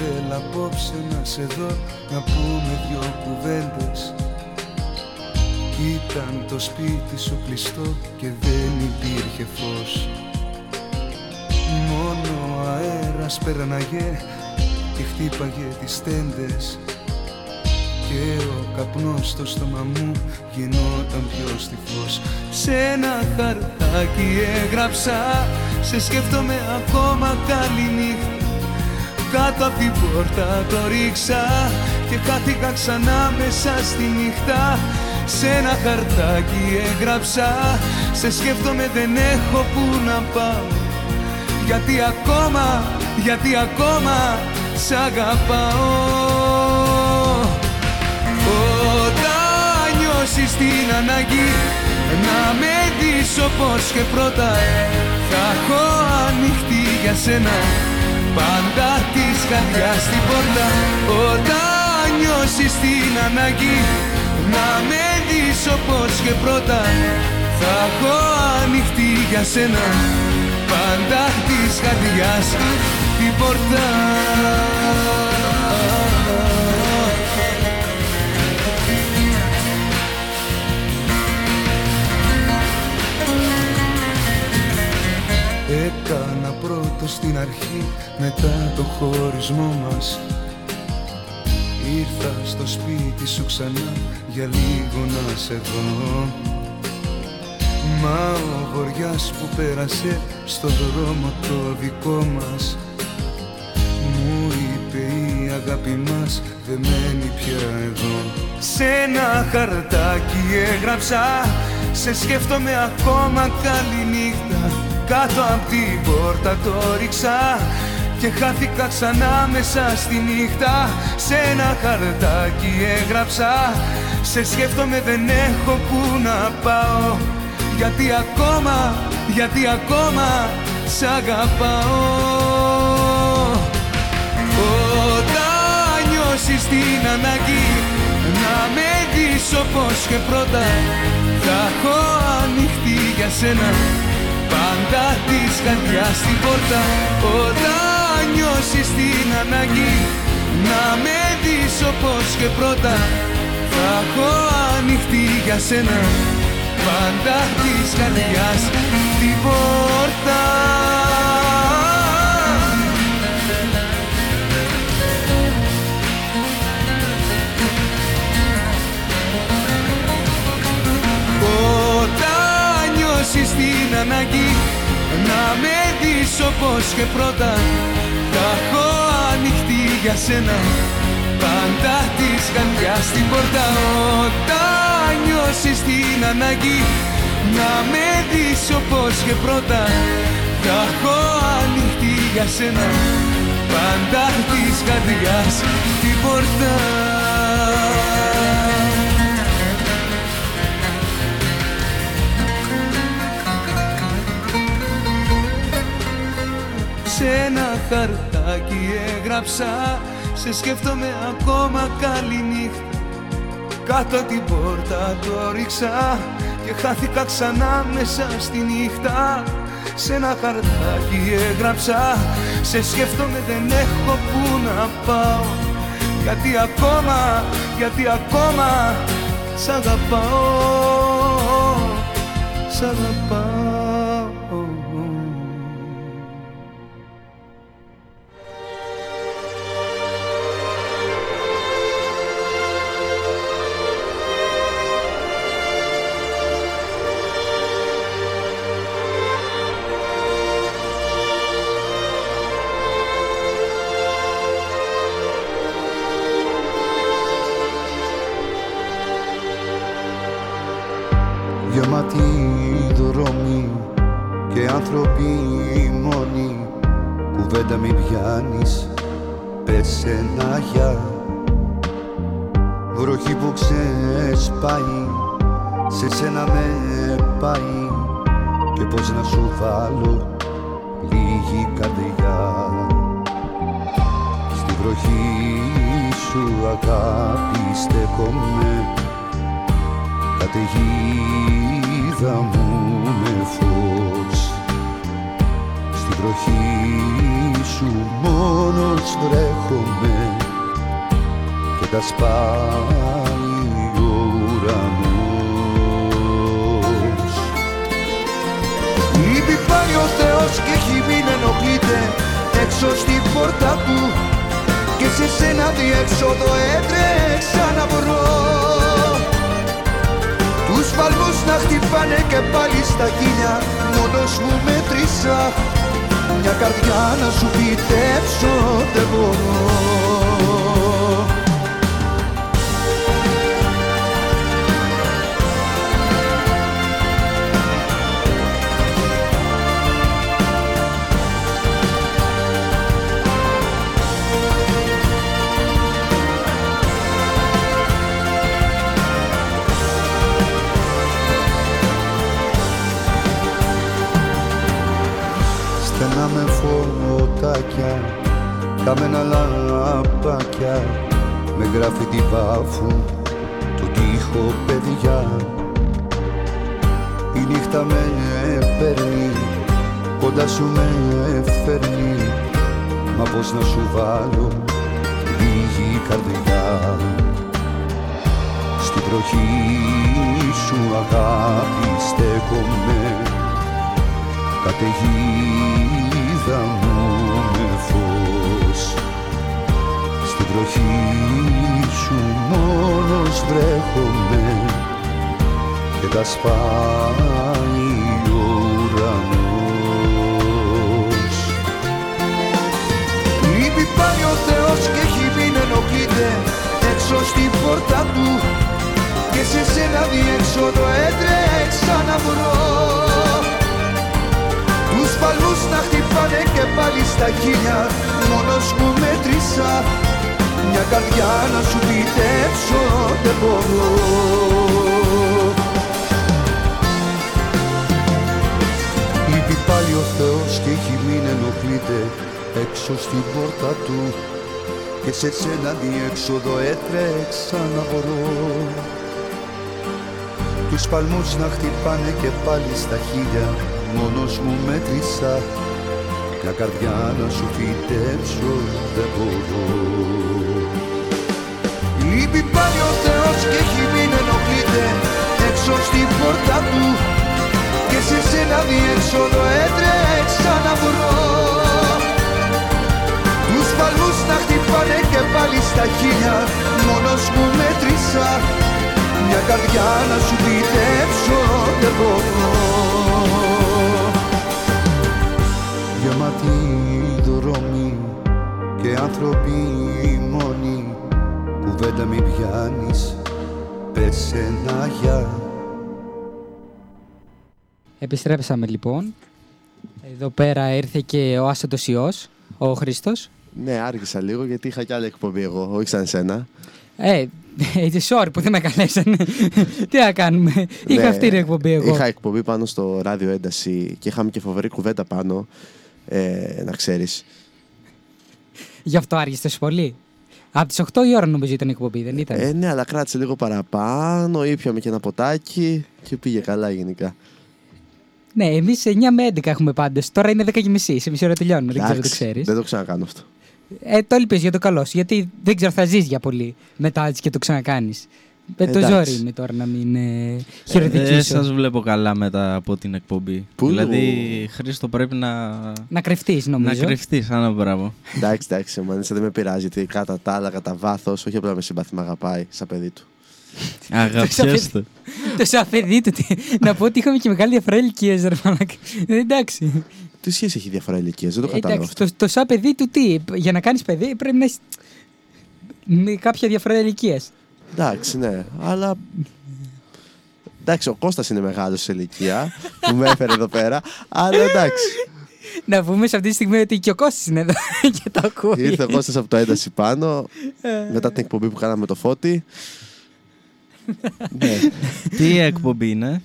Ήθελα απόψε να σε δω να πούμε δυο κουβέντες. Ήταν το σπίτι σου κλειστό και δεν υπήρχε φως. Μόνο ο αέρας πέραναγε και χτύπαγε τις τέντες και ο καπνός στο στόμα μου γινόταν πιο στιφός. Σε ένα χαρτάκι έγραψα Σε σκέφτομαι ακόμα καληνύχτα κάτω από την πόρτα το ρίξα και χάθηκα ξανά μέσα στη νύχτα. Σε ένα χαρτάκι έγραψα σε σκέφτομαι δεν έχω που να πάω γιατί ακόμα, γιατί ακόμα σ' αγαπάω. Όταν νιώσεις την ανάγκη να με δεις όπως και πρώτα θα έχω ανοιχτή για σένα πάντα της καρδιάς την πόρτα όταν νιώσεις την ανάγκη να με δεις όπως και πρώτα. Θα έχω ανοιχτή για σένα πάντα της καρδιάς την πόρτα. Έκανα πρώτο στην αρχή μετά το χωρισμό μας. Ήρθα στο σπίτι σου ξανά για λίγο να σε δω. Μα ο βοριάς που πέρασε στο δρόμο το δικό μας. Μου είπε η αγάπη μας δεν μένει πια εδώ Σε ένα χαρτάκι έγραψα Σε σκέφτομαι ακόμα καλή νύχτα Κάτω απ' την πόρτα το ρίξα και χάθηκα ξανά μέσα στη νύχτα. Σε ένα χαρτάκι έγραψα Σε σκέφτομαι δεν έχω που να πάω Γιατί ακόμα, γιατί ακόμα σ' αγαπάω. Όταν νιώσεις την ανάγκη να με δεις όπως και πρώτα Θα έχω ανοιχτή για σένα Πάντα της καρδιάς στην πόρτα Όταν νιώσεις την ανάγκη Να με δεις όπως και πρώτα. Θα έχω ανοιχτή για σένα Πάντα της καρδιάς την πόρτα νιώσεις την ανάγκη Να με δεις όπως και πρώτα. Τα έχω ανοιχτή για σένα Πάντα της καρδιάς στην πόρτα. Όταν νιώσεις την ανάγκη Να με δεις όπως και πρώτα. Τα έχω ανοιχτή για σένα Πάντα της καρδιάς την πόρτα Σε ένα χαρτάκι έγραψα Σε σκέφτομαι ακόμα καλή νύχτα Κάτω την πόρτα το ρίξα Και χάθηκα ξανά μέσα στη νύχτα. Σε ένα χαρτάκι έγραψα Σε σκέφτομαι δεν έχω που να πάω Γιατί ακόμα, γιατί ακόμα Σ' αγαπάω Σ' αγαπάω τους παλμούς να χτυπάνε και πάλι στα χίλια μόνος μου μέτρησα. Μια καρδιά να σου φυτέψω δεν μπορώ. Λείπει πάλι ο Θεός και έχει μην ενοχλείται έξω στην πόρτα του. Και σε σένα διέξοδο έτρεξα να βρω τους παλμούς να χτυπάνε και πάλι στα χίλια μόνος μου μέτρησα μια καρδιά να σου φυτέψω δεν μπορώ γεμάτοι δρόμοι και άνθρωποι μόνοι κουβέντα μην πιάνεις πες ένα γεια Επιστρέψαμε λοιπόν. Εδώ πέρα ήρθε και ο άσωτος Υιός, ο Χρήστος. Ναι, άργησα λίγο γιατί είχα κι άλλη εκπομπή εγώ, όχι σαν εσένα. Ε, sorry που δεν με καλέσανε. Τι να κάνουμε. Είχα Ναι, αυτή την εκπομπή εγώ. Είχα εκπομπή πάνω στο ράδιο ένταση και είχαμε και φοβερή κουβέντα πάνω. Ε, να ξέρεις. Γι' αυτό άργησες τόσο πολύ. Από τις 8 η ώρα νομίζω ήταν η εκπομπή, δεν ήταν; Ε, ναι, αλλά κράτησε λίγο παραπάνω, ήπιαμε και ένα ποτάκι και πήγε καλά γενικά. Ναι, εμείς 9 με 11 έχουμε πάντως. Τώρα είναι 10 και μισή. Σε μισή ώρα τελειώνουμε. Δεν ξέρω αν το Εντάξει, ξέρεις. Δεν το ξανακάνω αυτό. Ε, το ελπίζω για το καλό σου. Γιατί δεν ξέρω, θα ζεις για πολύ μετά έτσι και το ξανακάνεις. Με το Εντάξει. ζόρι είναι τώρα να μην ε, Δεν χειροδικήσω. σας βλέπω καλά μετά από την εκπομπή. Πού; Δηλαδή, Χρήστο, πρέπει να... Να κρυφτείς, Να νομίζω. κρυφτείς, άνα μπράβο. εντάξει, εντάξει, μάνισα δεν με πειράζει γιατί κατά τα άλλα, κατά βάθος, όχι απλά με συμπαθεί, με αγαπάει σαν παιδί του. Αγαπιέστε. το σαν παιδί του. τι- να πω ότι είχαμε και μεγάλη διαφορά ηλικία, ρε μαλάκα. Ε, Εντάξει. Τι σχέση έχει διαφορά ηλικίας, δεν το κατάλαβα Εντάξει, αυτό. το, το σαν παιδί του τι. Για να κάνεις παιδί πρέπει να έχεις. Με κάποια διαφορά ηλικίας. Εντάξει, ναι, αλλά. Εντάξει, ο Κώστας είναι μεγάλος σε ηλικία που με έφερε εδώ πέρα. Αλλά εντάξει. Να πούμε σε αυτή τη στιγμή ότι και ο Κώστας είναι εδώ και το ακούει. Ήρθε ο Κώστας από το ένταση πάνω Ε. μετά την εκπομπή που κάναμε με το φώτι. ναι. Τι εκπομπή είναι;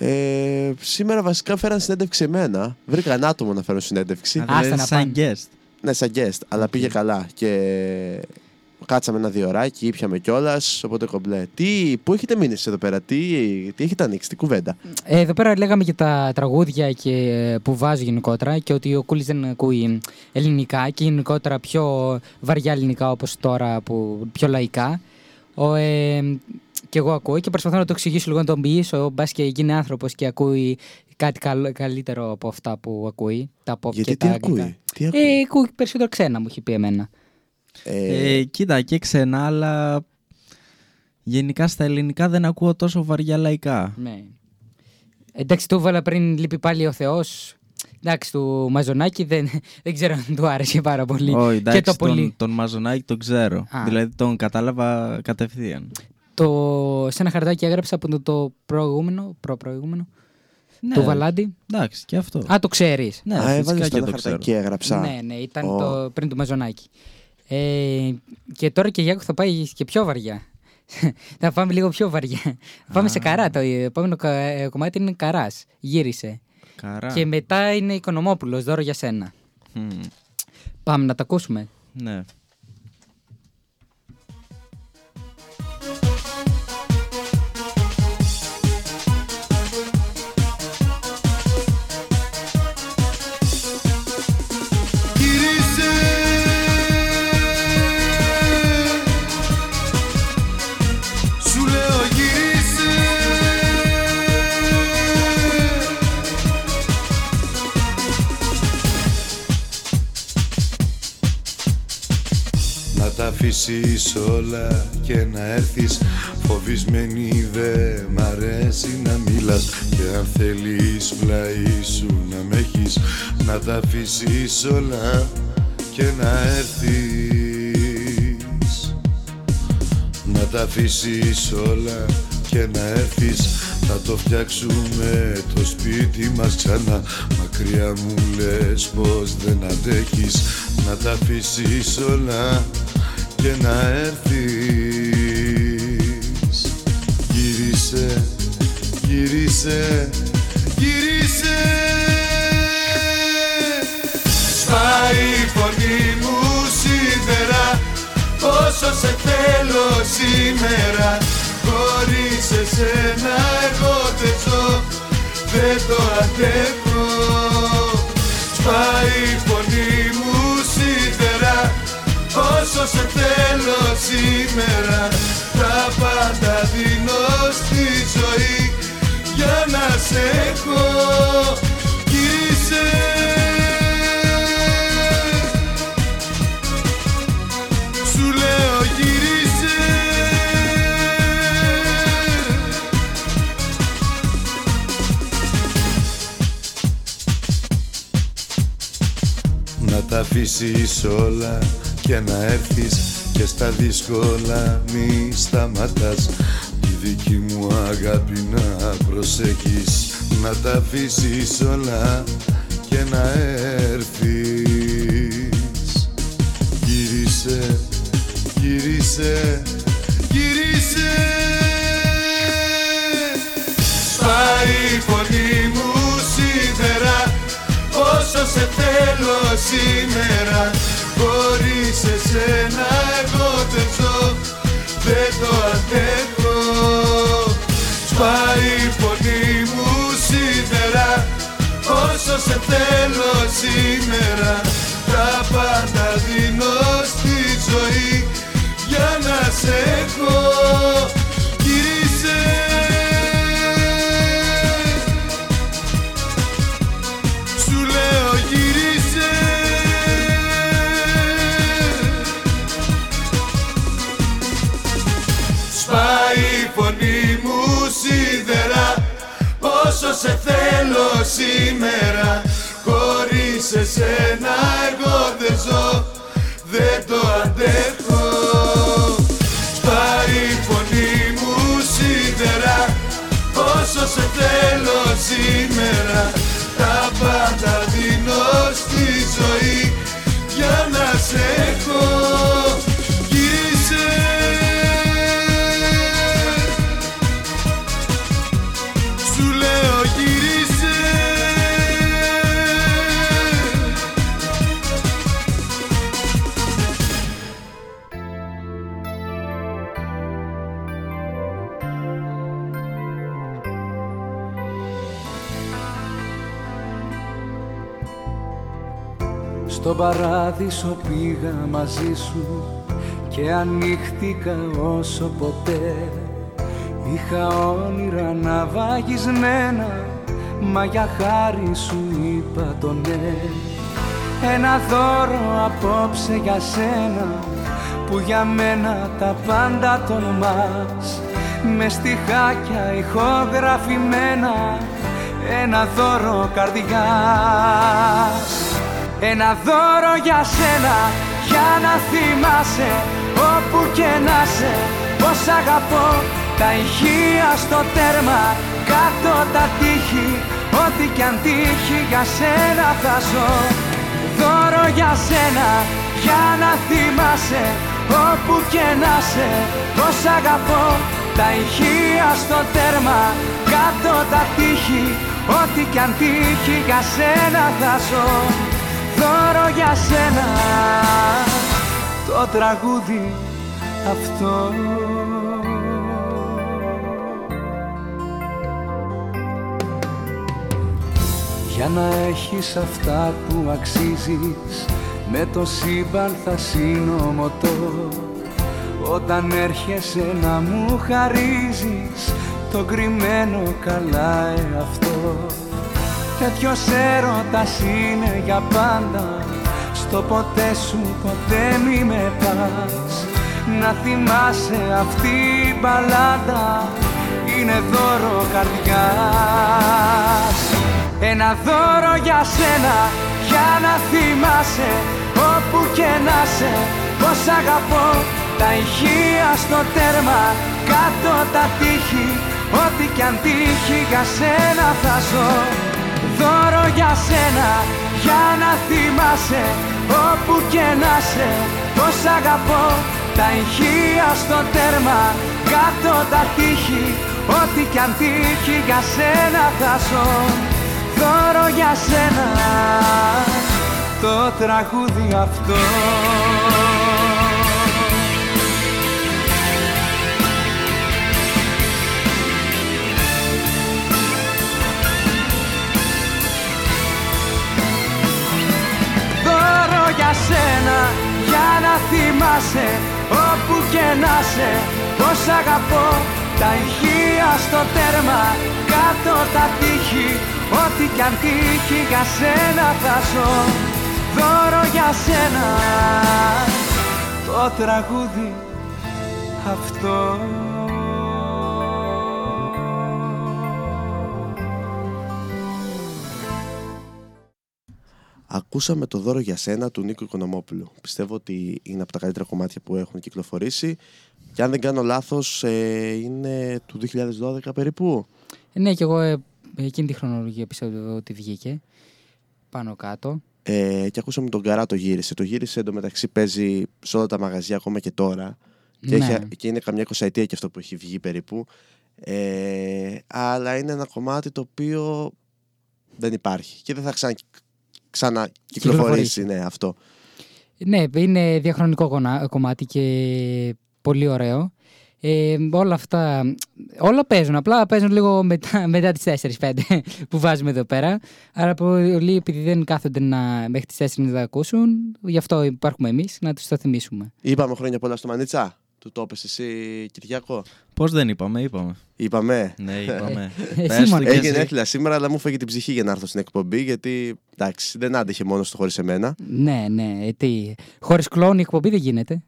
Ε, σήμερα βασικά φέραν συνέντευξη εμένα. Βρήκα ένα άτομο να φέρω συνέντευξη. Α, δηλαδή Άστα να σαν πάνε. guest. Ναι, σαν guest, αλλά πήγε καλά. Και κάτσαμε ένα διωράκι, ήπιαμε κιόλας. Οπότε κομπλέ. Τι, πού έχετε μείνει εσείς εδώ πέρα, τι, τι έχετε ανοίξει, τι κουβέντα; Ε, εδώ πέρα λέγαμε για τα τραγούδια και, ε, που βάζω γενικότερα και ότι ο Κούλης δεν ακούει ελληνικά και γενικότερα πιο βαριά ελληνικά όπως τώρα, που, πιο λαϊκά. Ο, ε, και εγώ ακούω και προσπαθώ να το εξηγήσω λίγο να τον πείσω, μπας και γίνει άνθρωπος και ακούει κάτι καλ- καλύτερο από αυτά που ακούει. Τα pop Γιατί και τι τα ακούει, αγγλικά. τι ακούει; Ε, ακούει περισσότερο ξένα, μου έχει πει εμένα. Ε, Ε, κοίτα, και ξένα, αλλά γενικά στα ελληνικά δεν ακούω τόσο βαριά λαϊκά. Ναι. Εντάξει, το έβαλα πριν λείπει πάλι ο Θεός. Εντάξει, του Μαζονάκη δεν, δεν ξέρω αν του άρεσε πάρα πολύ. Όχι, εντάξει, και το πολύ. τον, τον Μαζονάκη τον ξέρω. Α. Δηλαδή τον κατάλαβα κατευθείαν. Το, σε ένα χαρτάκι έγραψα από το, το προηγούμενο, προ-προηγούμενο, Ναι, του Βαλάντι. Εντάξει, και αυτό. Α, το ξέρεις. ναι, Α, φυσικά έβαλε στο και ένα το ξέρω. χαρτάκι, έγραψα. Ναι, ναι, ήταν Ω. το, πριν του Μαζονάκη. Ε, και τώρα και Γιάκο θα πάει και πιο βαριά. θα πάμε λίγο πιο βαριά. Θα πάμε σε καρά. Το επόμενο κα- ε, κομμάτι είναι καράς. Γύρισε. Καρά. Και μετά είναι Οικονομόπουλος, δώρο για σένα. Μμμ. Πάμε να τα ακούσουμε. Ναι. Αφήσεις όλα και να έρθεις. Φοβισμένη δε μ' αρέσει να μιλάς Και αν θέλεις πλάι σου να με έχεις Να τα αφήσεις όλα και να έρθεις. Να τα αφήσεις όλα και να έρθεις. Θα το φτιάξουμε το σπίτι μας ξανά. Μακριά μου λες πως δεν αντέχεις. Να τα αφήσεις όλα και να έρθεις. Γύρισε, γύρισε, γύρισε. Σπάει η φωνή μου σίδερα Πόσο σε θέλω σήμερα. Χωρίς εσένα εγώ δεν ζω Δεν το αντέχω. Σπάει η φωνή μου σίδερα Όσο σε θέλω σήμερα Τα πάντα δίνω στη ζωή. Για να σε έχω Γύρισε Σου λέω γύρισε. Να τα αφήσεις όλα και να έρθεις και στα δύσκολα μη σταματάς. Τη δική μου αγάπη να προσέχεις Να τα αφήσεις όλα και να έρθεις. Γύρισε, γύρισε, γύρισε. Σπάει η φωνή μου σίδερα Όσο σε θέλω σήμερα Χωρίς εσένα εγώ δεν ζω Δεν το αντέχω. Σπάει η φωνή μου σίδερα Όσο σε θέλω σήμερα Τα πάντα δίνω στη ζωή Για να σε σε θέλω σήμερα. Χωρίς εσένα εγώ δεν ζω Δεν το αντέχω. Σπάει η φωνή μου σίδερα Όσο σε θέλω σήμερα Τα πάντα δίνω στη ζωή Για να σε έχω Στον παράδεισο πήγα μαζί σου και ανοίχτηκα όσο ποτέ. Είχα όνειρα να βαγισμένα μα για χάρη σου είπα το ναι. Ένα δώρο απόψε για σένα που για μένα τα πάντα τολμάς. Με στιχάκια ηχογραφημένα ένα δώρο καρδιάς ένα δώρο για σένα για να θυμάσαι όπου και να σε πως αγαπώ τα ηχεία στο τέρμα κάτω τα τείχη. Ό,τι κι αν τύχει για σένα θα ζω. Δώρο για σένα για να θυμάσαι όπου και να σε πως αγαπώ τα ηχεία στο τέρμα κάτω τα τείχη. Ό,τι κι αν τύχει για σένα θα ζω δώρο για σένα. Το τραγούδι αυτό. Για να έχεις αυτά που αξίζεις Με το σύμπαν θα συνομωτώ Όταν έρχεσαι να μου χαρίζεις Το κρυμμένο καλά εαυτό Τέτοιος έρωτας είναι για πάντα. Στο ποτέ σου ποτέ μη με πας. Να θυμάσαι αυτή η μπαλάντα. Είναι δώρο καρδιάς. Ένα δώρο για σένα Για να θυμάσαι. Όπου και να σε Πως αγαπώ. Τα ηχεία στο τέρμα κάτω τα τείχη. Ό,τι κι αν τύχει για σένα θα ζω Δώρο για σένα για να θυμάσαι Όπου και να σε πως αγαπώ. Τα ηχεία στο τέρμα κάτω τα τείχη Ό,τι κι αν τύχει για σένα θα ζω. Δώρο για σένα το τραγούδι αυτό θυμάσαι όπου και να σε. Πως αγαπώ τα ηχεία στο τέρμα κάτω τα τείχη. Ό,τι κι αν τύχει για σένα θα ζω. Δώρο για σένα. Το τραγούδι αυτό Ακούσαμε το δώρο για σένα του Νίκου Οικονομόπουλου. Πιστεύω ότι είναι από τα καλύτερα κομμάτια που έχουν κυκλοφορήσει. Και αν δεν κάνω λάθος, ε, είναι του 2012 περίπου. Ναι, και εγώ ε, εκείνη τη χρονολογία πιστεύω ότι βγήκε. Πάνω κάτω. Ε, και ακούσαμε τον Καρά το γύρισε. Το γύρισε εντωμεταξύ παίζει σε όλα τα μαγαζιά ακόμα και τώρα. Και, Ναι. έχει, και είναι καμιά εικοσαετία και αυτό που έχει βγει περίπου. Ε, αλλά είναι ένα κομμάτι το οποίο δεν υπάρχει. Και δεν θα ξανα, ξανακυκλοφορήσει. Ναι, αυτό. Ναι, είναι διαχρονικό κονα- κομμάτι και πολύ ωραίο. Ε, όλα αυτά, όλα παίζουν, απλά παίζουν λίγο μετά, μετά τις 4-5 που βάζουμε εδώ πέρα. Άρα πολλοί επειδή δεν κάθονται να, μέχρι τις 4 να τα ακούσουν, γι' αυτό υπάρχουμε εμείς να τους το θυμίσουμε. Είπαμε χρόνια πολλά στο Μανίτσα. Του το είπες εσύ, Κυριακό. Πώς δεν είπαμε, είπαμε. Είπαμε. Ναι, είπαμε. Ε, Πες εσύ το μόνο. κι Έγινε εσύ. έκλα σήμερα, αλλά μου φέγει την ψυχή για να έρθω στην εκπομπή. Γιατί εντάξει, δεν άντεχε μόνος του χωρίς εμένα. Ναι, ναι, ε, τι. Χωρίς κλόουν η εκπομπή δεν γίνεται.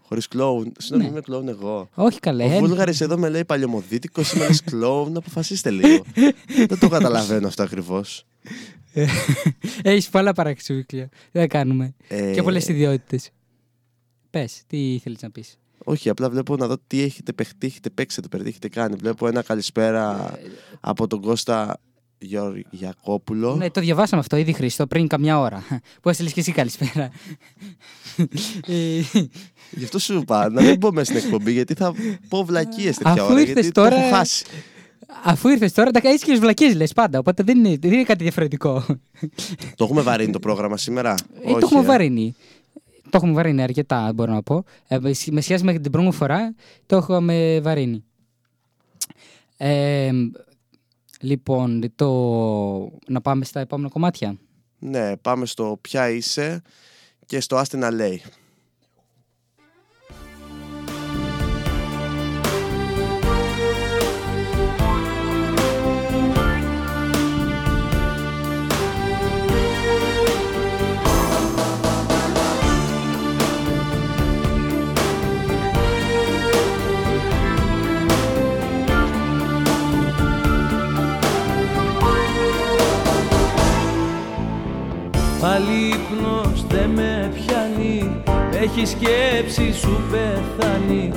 Χωρίς κλόουν. Συγγνώμη, Ναι. είμαι κλόουν εγώ. Όχι καλέ. Ο ε, Βούλγαρης εδώ με λέει παλιωμοδίτικος, είμαι λες κλόουν. Αποφασίστε λίγο. δεν το καταλαβαίνω αυτό ακριβώς. Έχεις πολλά παραξούκλια. Δεν κάνουμε. Ε, Και πολλές ιδιότητες. Πες, τι θέλεις να πεις. Όχι, απλά βλέπω να δω τι έχετε παιχτεί, έχετε παίξει εδώ πέρα, τι έχετε κάνει. Βλέπω ένα καλησπέρα από τον Κώστα Γεωργιακόπουλο. Ναι, το διαβάσαμε αυτό ήδη Χρήστο πριν καμιά ώρα. Που έστειλες και εσύ καλησπέρα. Ε, Γι' αυτό σου είπα να μην μπω μέσα στην εκπομπή, γιατί θα πω βλακίες τέτοια Αφού ώρα. ήρθες Γιατί τώρα- το έχω χάσει. Αφού ήρθες τώρα, τα έχεις και βλακίες λες πάντα. Οπότε δεν είναι, δεν είναι κάτι διαφορετικό. Το έχουμε βαρύνει το πρόγραμμα σήμερα; Ε, το έχουμε ε. βαρύνει. Το έχουμε βαρύνει αρκετά, μπορώ να πω. Ε, με σχ- με σχέση με την προηγούμενη φορά, το έχουμε βαρύνει. Ε, λοιπόν, το... να πάμε στα επόμενα κομμάτια. Ναι, πάμε στο ποια είσαι και στο άστε να λέει. Πάλι ύπνος δεν με πιάνει Έχει σκέψη σου πεθάνει.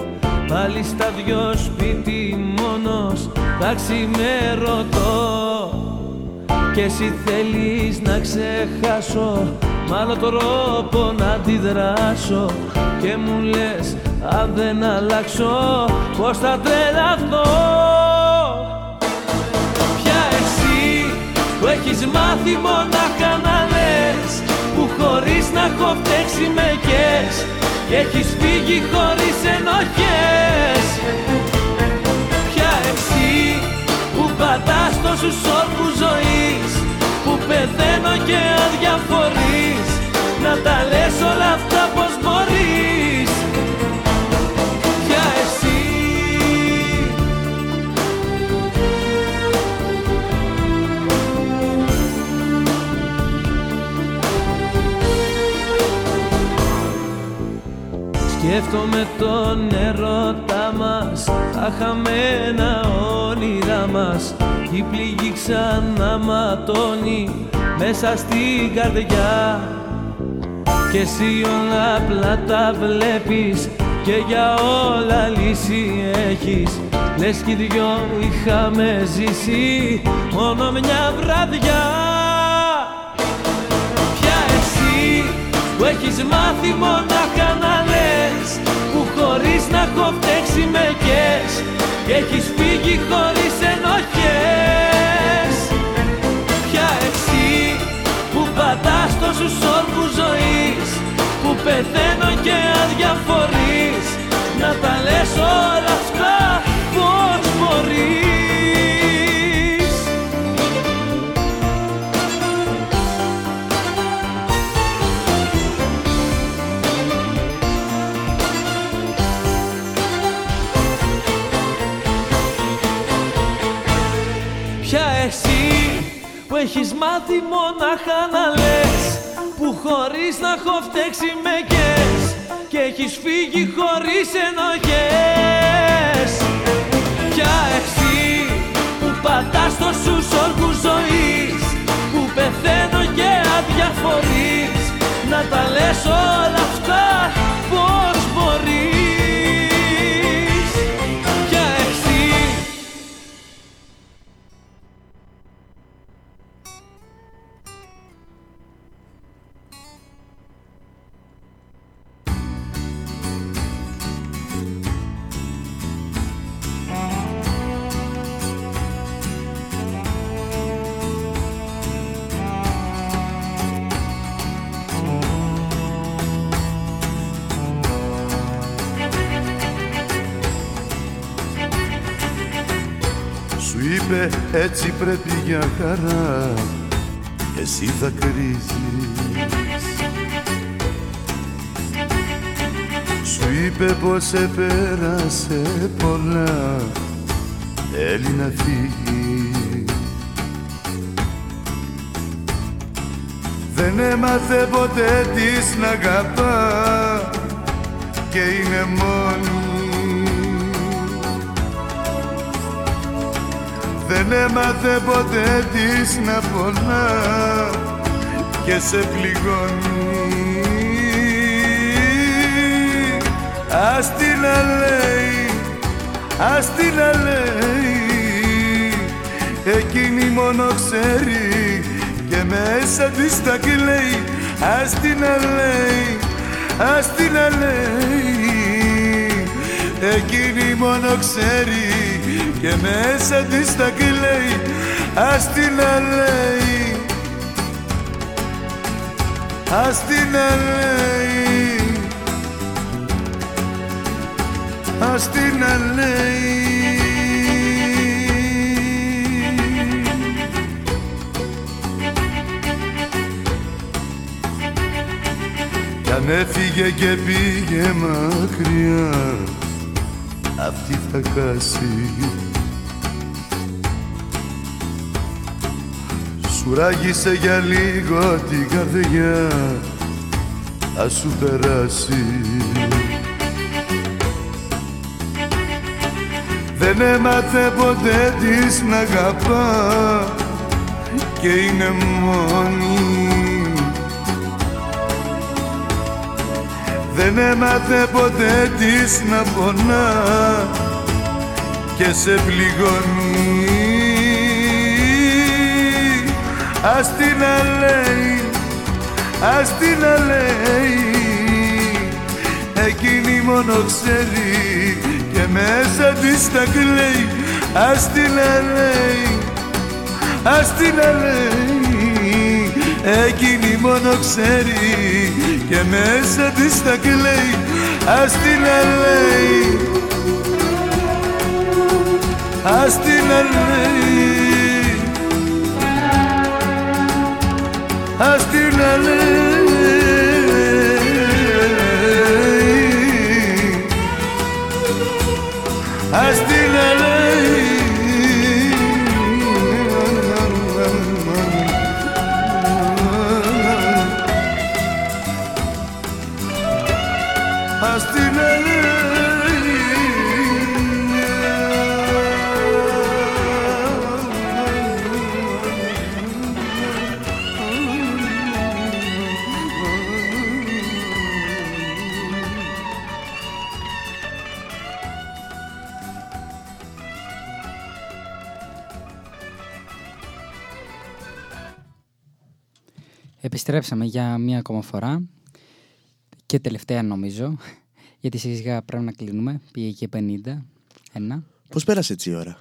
Πάλι στα δυο σπίτι μόνος Θα ξημερωτώ. Κι εσύ θέλεις να ξεχάσω Μ' άλλο τρόπο να αντιδράσω. Και μου λες αν δεν αλλάξω Πως θα τρελαθώ. Πια εσύ που έχεις μάθει μονάχα να έχω φταίξει με κες Και έχεις φύγει χωρίς ενοχές. Πια εσύ που πατάς τόσους όρκους ζωής Που πεθαίνω και αδιαφορείς Να τα λες όλα αυτά πως μπορείς Σκέφτομαι τον ερώτα μας Τα χαμένα όνειρά μας. Η πληγή ξανά ματώνει Μέσα στην καρδιά. Και εσύ όλα απλά τα βλέπεις και για όλα λύση έχεις. Λες κι οι δυο είχαμε ζήσει μόνο μια βραδιά. Ποια εσύ που έχεις μάθει μονάχα να λες Που χωρίς να έχω φταίξει με κες Και έχεις φύγει χωρίς ενοχές. Ποια εσύ που πατάς τόσους όρκους ζωής Που πεθαίνω και αδιαφορείς Να τα λες όλα αυτά πώς μπορείς έχεις μάθει μονάχα να λες Που χωρίς να έχω φταίξει με κες Και έχεις φύγει χωρίς ενοχές. Ποια εσύ που πατάς τόσους όρκους ζωής Που πεθαίνω και αδιαφορείς Να τα λες όλα αυτά πώς μπορείς έτσι πρέπει για χαρά. Εσύ θα κρίζεις. Σου είπε πως επέρασε πολλά. Θέλει να φύγεις. Δεν έμαθε ποτέ της να αγαπά. Και είναι μόνη Δεν έμαθε ποτέ της να πονά και σε πληγώνει. Ας την να λέει, ας την να λέει Εκείνη μόνο ξέρει και μέσα της τα κλαίει. Ας την να λέει, ας την να λέει Εκείνη μόνο ξέρει και μέσα της τα κλαίει Ας την να λέει Ας την να λέει Ας την να λέει Κι αν έφυγε και πήγε μακριά αυτή θα χάσει Σου ράγισε για λίγο την καρδιά Ας σου περάσει. Δεν έμαθε ποτέ της να αγαπά Και είναι μόνη. Δεν έμαθε ποτέ της να πονά και σε πληγώνει Ας την να λέει, ας την να λέει Εκείνη μόνο ξέρει και μέσα της τα κλαίει. Ας την να λέει, ας την να λέει Εκείνη μόνο ξέρει και μέσα της τα κλαίει. Ας την να λέει Ας την να Ας την να Επιστρέψαμε για μία ακόμα φορά και τελευταία νομίζω, γιατί σιγά σιγά πρέπει να κλείνουμε. Πήγε και 50, ένα. Πώς πέρασε έτσι η ώρα;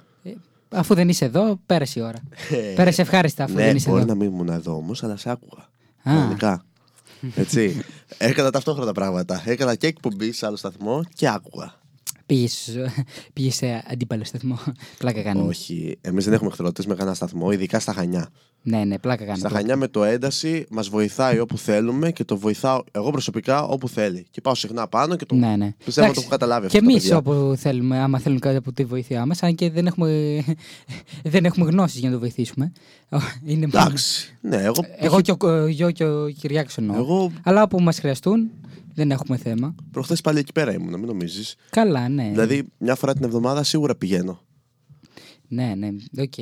Αφού δεν είσαι εδώ, πέρασε η ώρα. Ε, Πέρασε ευχάριστα αφού ναι, δεν είσαι μπορεί εδώ. να μην ήμουν εδώ όμως, αλλά σε άκουγα. Α. Κανονικά. Έτσι. Έκανα ταυτόχρονα πράγματα. Έκανα και εκπομπή σε άλλο σταθμό και άκουγα. Πήγες, πήγες σε αντίπαλο σταθμό. πλάκα κάνουμε. Όχι. Εμείς δεν έχουμε εχθρότητες με κανένα σταθμό, ειδικά στα Χανιά. Ναι, ναι, πλάκα κάνουμε. Στα Χανιά με το ένταση μας βοηθάει όπου θέλουμε και το βοηθάω εγώ προσωπικά όπου θέλει. Και πάω συχνά πάνω και το Ναι, ναι. πιστεύω ότι το Εντάξει, έχω καταλάβει Και αυτό. τα εμείς παιδιά. όπου θέλουμε, άμα θέλουν κάτι από τη βοήθειά μα, αν και δεν έχουμε, δεν έχουμε γνώσεις για να το βοηθήσουμε. Είναι μόνο- Εντάξει. Ναι, εγώ, Εγώ και ο, εγώ και ο Κυριάκος εννοώ. Εγώ Αλλά όπου μας χρειαστούν, δεν έχουμε θέμα. προχθές πάλι εκεί πέρα ήμουν, μην νομίζεις. Καλά, ναι. Δηλαδή, μια φορά την εβδομάδα σίγουρα πηγαίνω. Ναι, ναι, οκ.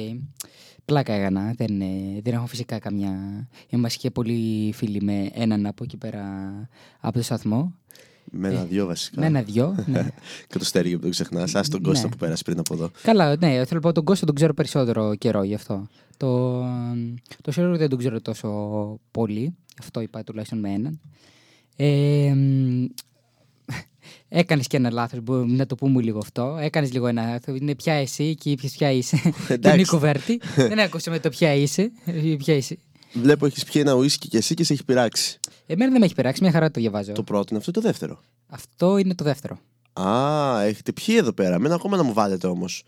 Πλάκα έκανα. Δεν, ε, δεν έχω φυσικά καμιά. Είμαστε και πολλοί φίλοι με έναν από εκεί πέρα από το σταθμό. Με ένα-δυο βασικά. Με ένα-δυο. Ναι. και το Στέργιο που δεν ξεχνάς. Α τον Κώστα Ναι. που πέρασε πριν από εδώ. Καλά, ναι, θέλω να πω τον Κώστα τον ξέρω περισσότερο καιρό γι' αυτό. Το, το Στέργιο δεν τον ξέρω τόσο πολύ. Γι' αυτό είπα τουλάχιστον με έναν. Ε, Έκανες και ένα λάθος, να το πούμε λίγο αυτό. Έκανες λίγο ένα λάθος. Είναι πια εσύ και είπες ποια είσαι. Τον Εντάξει. Νίκο Βέρτη. δεν άκουσα με το ποια είσαι. Ποια είσαι. Βλέπω έχεις πιει ένα ουίσκι και εσύ και σε έχει πειράξει. Εμένα δεν με έχει πειράξει, μια χαρά το διαβάζω. Το πρώτο είναι αυτό ή το δεύτερο; Αυτό είναι το δεύτερο. Α, έχετε πιει εδώ πέρα. Μένα ακόμα να μου βάλετε όμως.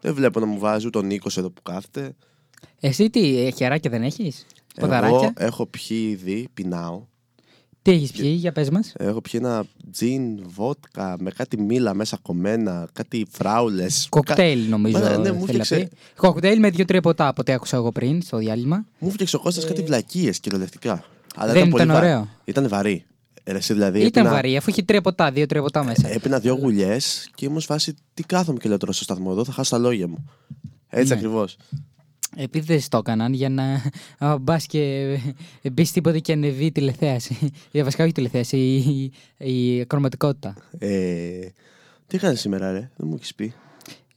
Δεν βλέπω να μου βάζει ούτε ο Νίκος εδώ που κάθεται. Εσύ τι, ε, χεράκια δεν έχεις; Εγώ Ποδαράκια; έχω πιει ήδη, πεινάω. Τι έχεις πιει, για πες μας. Έχω πιει ένα τζιν, βότκα με κάτι μήλα μέσα κομμένα, κάτι φράουλες. Κοκτέιλ νομίζω. Μα, ναι, μου θέλει να φτιάξε- πει. Κοκτέιλ με δύο-τρία ποτά από ό,τι άκουσα εγώ πριν στο διάλειμμα. Μου φτιάξε ο Κώστας κάτι βλακίες κυριολεκτικά. Αλλά Δεν πολύ ήταν βα- ωραίο. Ήταν βαρύ. Ε, εσύ δηλαδή. Ήταν έπινα- βαρύ, αφού έχει τρία ποτά, δύο-τρία ποτά μέσα. Έπινα δύο γουλιές και ήμουν σφάσει τι κάθομαι και λέω τώρα στο σταθμό εδώ, θα χάσω τα λόγια μου. Έτσι Ναι. ακριβώς. Επειδή δεν το έκαναν για να μπας και ε, μπεις τίποτε και ανεβεί η τηλεθέαση. Για βασικά όχι η τηλεθέαση, η, η κροματικότητα. Ε, τι έκανες σήμερα, ρε, δεν μου έχεις πει.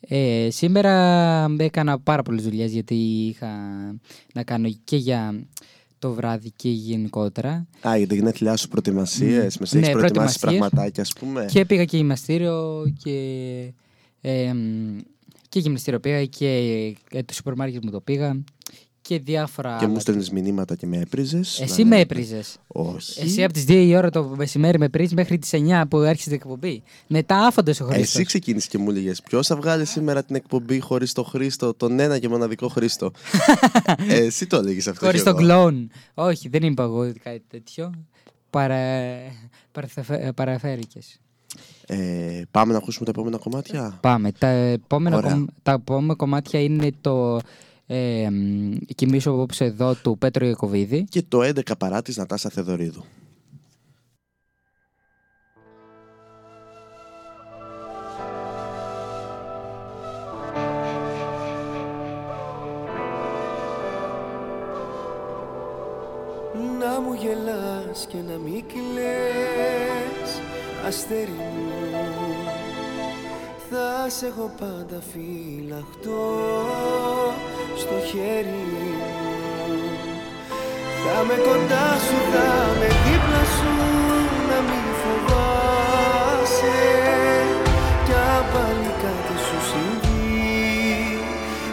Ε, σήμερα έκανα πάρα πολλές δουλειές γιατί είχα να κάνω και για το βράδυ και γενικότερα. Α, για τα γενέθλιά σου προετοιμασίες, Ναι. μες σε Ναι, έχει προετοιμάσει προετοιμασίες. πραγματάκια, ας πούμε. Και πήγα και γυμναστήριο και, ε, μ, και γυμναστήριο πήγα και ε, το σούπερ μάρκετ μου το πήγα και διάφορα Και μου άλλα. στέλνεις μηνύματα και με έπριζες. Εσύ με έπριζες. Όχι. Εσύ από τις 2 η ώρα το μεσημέρι με πρίζει μέχρι τις 9 που άρχισε την εκπομπή. Μετά άφοντα ο Χρήστος. Εσύ ξεκίνησες και μου έλεγες Ποιος θα βγάλει σήμερα την εκπομπή χωρίς το Χρήστο, τον ένα και μοναδικό Χρήστο; ε, εσύ το έλεγες αυτό. Χωρίς και τον εγώ. κλόουν. Όχι, δεν είπα εγώ κάτι τέτοιο. Παρα... Παραφέρηκε. Ε, πάμε να ακούσουμε τα επόμενα κομμάτια; Πάμε. Τα επόμενα, Ωραία. κομ- τα επόμενα κομμάτια είναι το ε, μ, «Κοιμήσω απόψε εδώ» του Πέτρο Ιακωβίδη. Και το 11 παρά της Νατάσα Θεδωρίδου. Να μου γελάς και να μην κλαις Αστέρι μου Θα σε έχω πάντα φυλαχτό Στο χέρι μου. Θα με κοντά σου, θα με δίπλα σου Να μην φοβάσαι. Κι αν πάλι κάτι σου συμβεί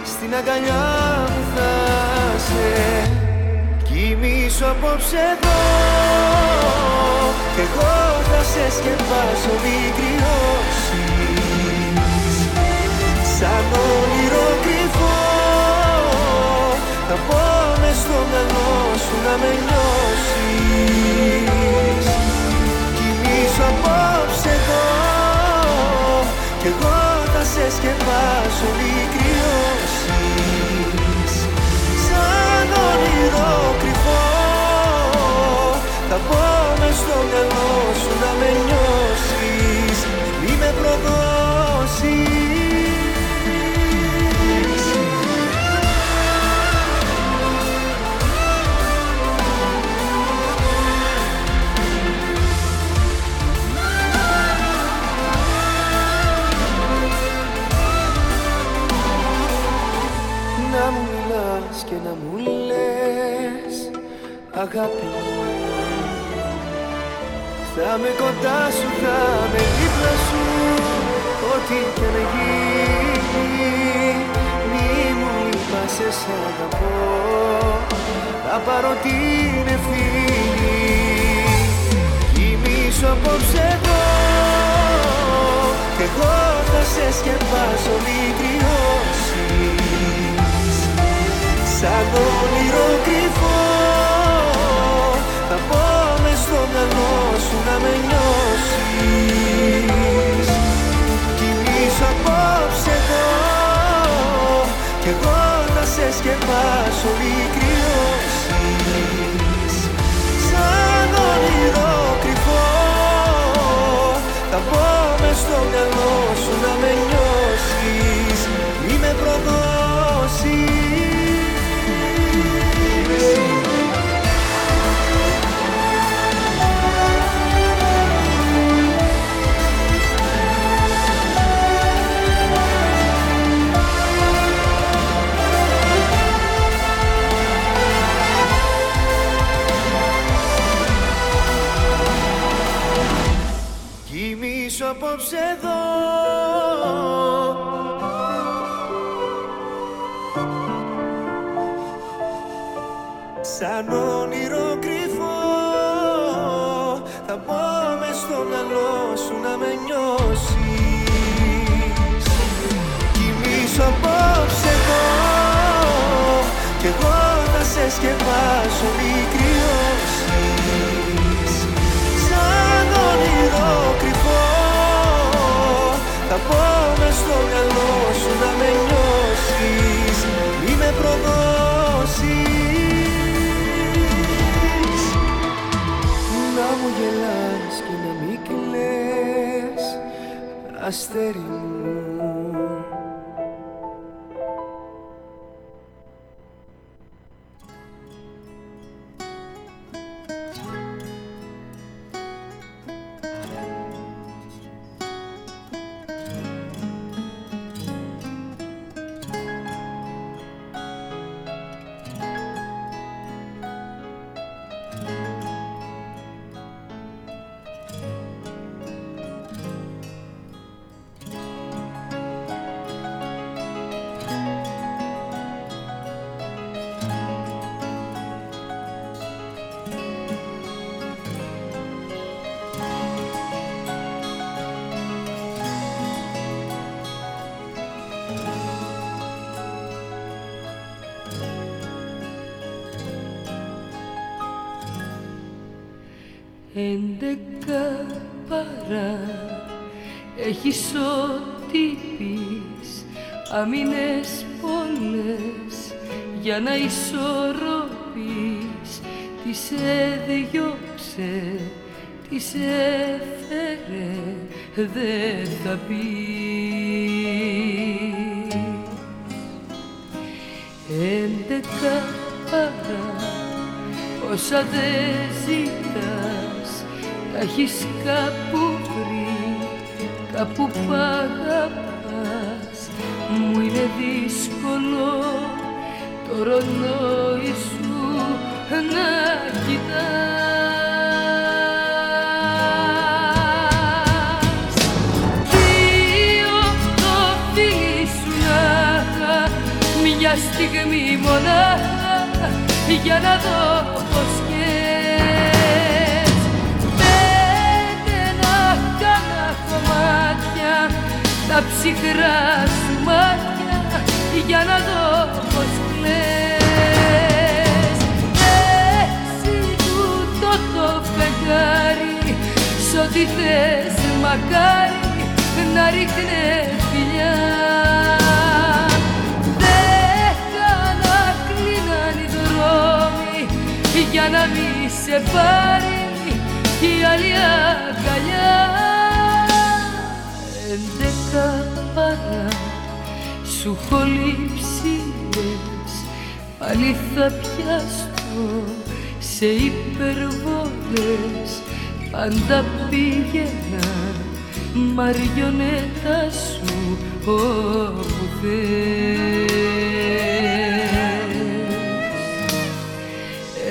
Στην αγκαλιά μου θα σε Κοιμήσου απόψε εδώ. Κι εγώ θα σε σκεπάσω μην στο μυαλό σου να με νιώσεις. Κοιμήσου απόψε εδώ Κι εγώ θα σε σκεπάσω μην κρυώσεις Σαν όνειρο κρυφό Θα πω μες στο μυαλό και να μου λες αγάπη Θα με κοντά σου, θα με δίπλα σου Ό,τι και να γίνει Μη μου λείπασαι σ' αγαπώ Θα πάρω την ευθύνη. Κοιμήσου απόψε εδώ Κι εγώ θα σε σκεπάσω μη κρυώσεις Σαν όνειρο κρυφό. Θα πω μες στο μυαλό σου να με νιώσεις. Κοιμήσου απόψε εδώ. Κι εγώ θα σε σκεπάσω μη κρυώσεις Σαν όνειρο κρυφό. Θα πω μες στο μυαλό σου να με νιώσεις Κοιμήσου απόψε εδώ. Σαν όνειρο κρυφό Θα πω μες στο μυαλό σου να με νιώσεις. Κοιμήσου απόψε εδώ Κι εγώ θα σε σκεπάσω μη κρυώσεις Σαν όνειρο κρυφό Θα πω μες στο μυαλό σου να με νιώσεις Μη με προδώσεις. Να μου γελάς και να μην κλαις Αστέρι μου τα ψυχρά σου μάτια για να δω πως κλαις. Έξι τούτο το φεγγάρι σ' ό,τι θες μακάρι να ρίχνες μη σε πάρει η άλλη αγκαλιά. Έντεκα παρά σου έχω λείψει λες. Πάλι θα πιάσω σε υπερβολές. Πάντα πήγαινα μαριονέτα σου όπου θες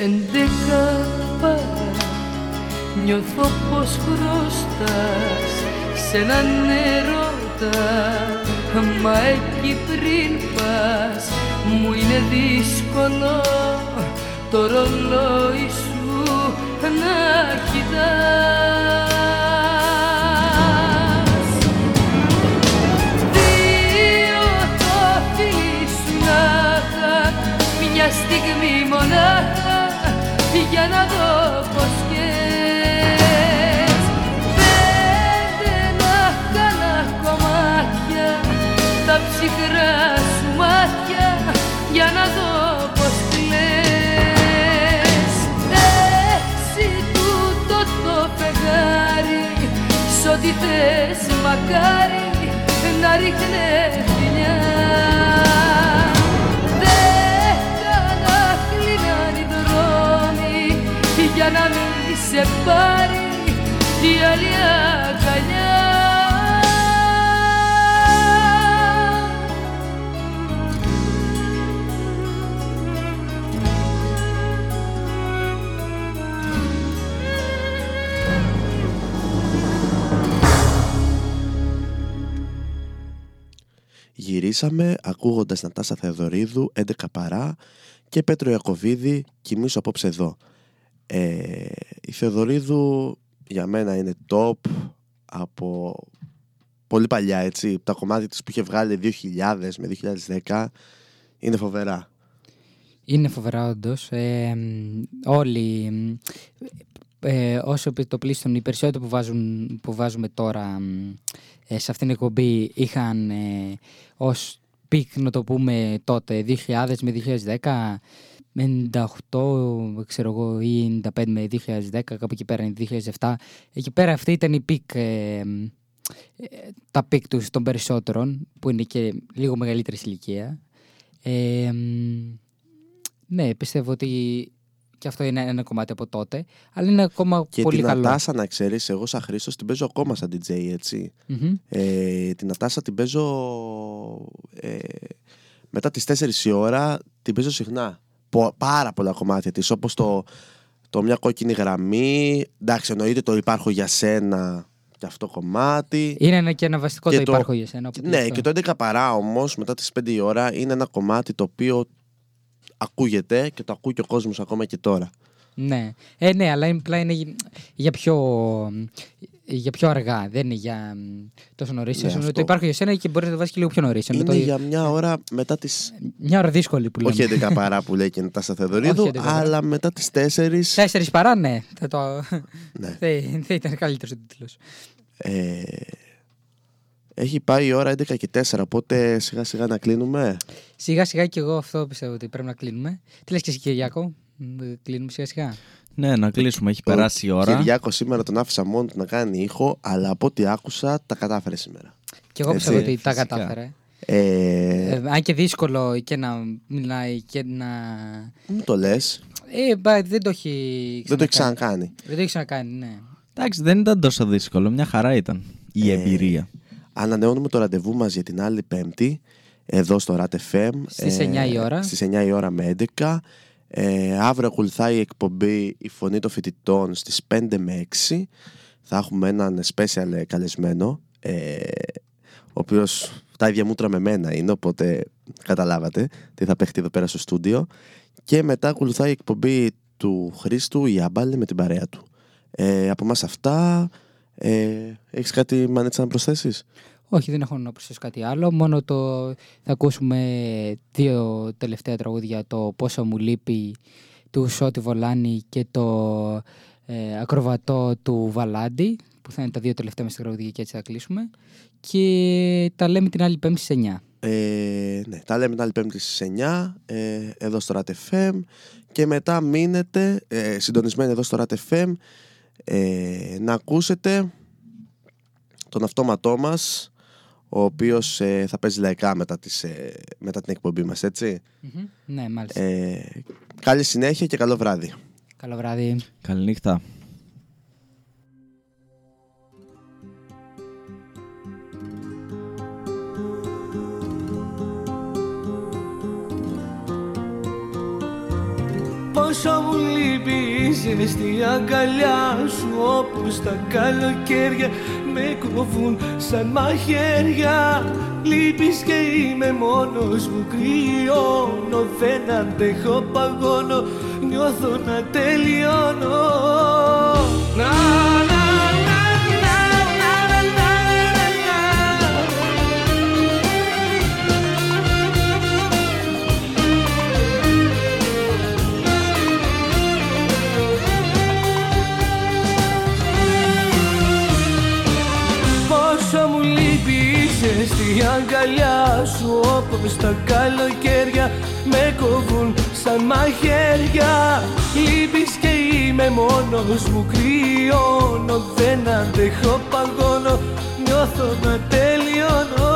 Έντεκα Νιώθω πως χρωστάς σε έναν έρωτα Μα εκεί πριν πας μου είναι δύσκολο το ρολόι σ' ό,τι θες μακάρι να ρίχνε φιλιά. Δέκα κλείναν οι δρόμοι για να μην σε πάρει η άλλη Γυρίσαμε ακούγοντας Νατάσα Θεοδωρίδου 11 παρά και Πέτρο Ιακωβίδη κοιμήσω απόψε εδώ. Ε, η Θεοδωρίδου για μένα είναι top από πολύ παλιά έτσι. Τα κομμάτια της που είχε βγάλει 2000 με 2010 είναι φοβερά. Είναι φοβερά όντως. Ε, όλοι, ε, όσο το πλήστον, οι περισσότεροι που, βάζουν, που βάζουμε τώρα ε, σε αυτήν την εκπομπή είχαν ε, ως peak, να το πούμε τότε, 2000 με 2010, 98 ξέρω εγώ, ή 95 με 2010, κάπου εκεί πέρα είναι 2007. Εκεί πέρα αυτή ήταν η peak, ε, ε, τα peak τους των περισσότερων, που είναι και λίγο μεγαλύτερης ηλικίας. Ε, ναι, πιστεύω ότι και αυτό είναι ένα κομμάτι από τότε, αλλά είναι ακόμα Και πολύ την καλό. Νατάσα να ξέρεις, εγώ σαν Χρήστος την παίζω ακόμα σαν DJ έτσι. Μμμ. Ε, την Νατάσα την παίζω ε, μετά τις 4 η ώρα, την παίζω συχνά. Πο- πάρα πολλά κομμάτια της, όπως το, το μια κόκκινη γραμμή, εντάξει εννοείται το υπάρχω για σένα και αυτό κομμάτι. Είναι ένα και ένα βασικό Και το το- υπάρχω για σένα. οπότε Ναι, αυτό. και το 11 παρά όμως, μετά τις 5 η ώρα, είναι ένα κομμάτι το οποίο ακούγεται και το ακούει και ο κόσμος ακόμα και τώρα. Ναι. Ε, ναι, αλλά είναι, απλά είναι για- για πιο, για πιο αργά. Δεν είναι για μ, τόσο νωρίς. Ναι, αυτό. το υπάρχω για σένα και μπορείς να το βάζεις και λίγο πιο νωρίς. Είναι για μια ώρα μετά τις... Μια ώρα δύσκολη που λέμε. Όχι 11 παρά που λέει και η Νατάσα Θεοδωρίδου, Όχι 11 παρά. αλλά μετά τις 4 Τέσσερις παρά, ναι. Θα, το... Ναι. δεν, δεν ήταν καλύτερος ο τίτλος. Ε, έχει πάει η ώρα 11 και 4, οπότε σιγά σιγά να κλείνουμε. Σιγά σιγά και εγώ αυτό πιστεύω ότι πρέπει να κλείνουμε. Τι λες και εσύ, Κυριάκο, Μ, κλείνουμε σιγά σιγά. Ναι, να κλείσουμε. Έχει περάσει η ώρα. Κυριάκος σήμερα τον άφησα μόνο του να κάνει ήχο, αλλά από ό,τι άκουσα τα κατάφερε σήμερα. Και εγώ Έτσι. πιστεύω ότι τα φυσικά. κατάφερε. Ε, Ε, αν και δύσκολο και να μιλάει και να. Μην το λες. Ε, μπα, δεν το έχει Δεν το έχει ξανακάνει. ξανακάνει. Δεν το έχει ξανακάνει, ναι. Εντάξει, δεν ήταν τόσο δύσκολο. Μια χαρά ήταν η Ε, εμπειρία. Ανανεώνουμε το ραντεβού μας για την άλλη Πέμπτη, εδώ στο RAT FM. Στις 9 η ώρα. Στις 9 η ώρα με 11. Ε, αύριο ακολουθάει η εκπομπή «Η Φωνή των Φοιτητών» στις 5 με 6. Θα έχουμε έναν special ε, καλεσμένο, ε, ο οποίος τα ίδια μούτρα με μένα είναι, οπότε καταλάβατε τι θα παίχτει εδώ πέρα στο στούντιο. Και μετά ακολουθάει η εκπομπή του Χρήστου η Άμπαλη με την παρέα του. Ε, από μας αυτά, ε, έχεις κάτι μανέτσα να προσθέσεις; Όχι, δεν έχω να προσθέσω κάτι άλλο. Μόνο το θα ακούσουμε δύο τελευταία τραγούδια. Το «Πόσο μου λείπει» του Σώτη Βολάνη και το ε, «Ακροβατό» του Βαλάντη, που θα είναι τα δύο τελευταία μας τραγούδια και έτσι θα κλείσουμε. Και τα λέμε την άλλη πέμπτη στις 9. Ε, ναι, τα λέμε την άλλη πέμπτη στις 9 ε, εδώ στο RAT FM και μετά μείνετε ε, συντονισμένοι εδώ στο RAT FM ε, να ακούσετε τον αυτόματό μας ο οποίος ε, θα παίζει λαϊκά μετά, τις, ε, μετά την εκπομπή μας, έτσι. Ναι, μάλιστα. Ε, καλή συνέχεια και καλό βράδυ. Καλό βράδυ. Καληνύχτα. Πόσο μου λείπει η ζεστή αγκαλιά σου Όπως τα καλοκαίρια με κοβούν σαν μαχαίρια. Λείπεις και είμαι μόνος μου κρυώνω Δεν αντέχω παγώνω νιώθω να τελειώνω. Να, να, να, αγκαλιά σου Όπως τα καλοκαίρια με κοβούν σαν μαχαίρια. Λείπεις και είμαι μόνος μου κρυώνω Δεν αντέχω παγώνω νιώθω να τελειώνω.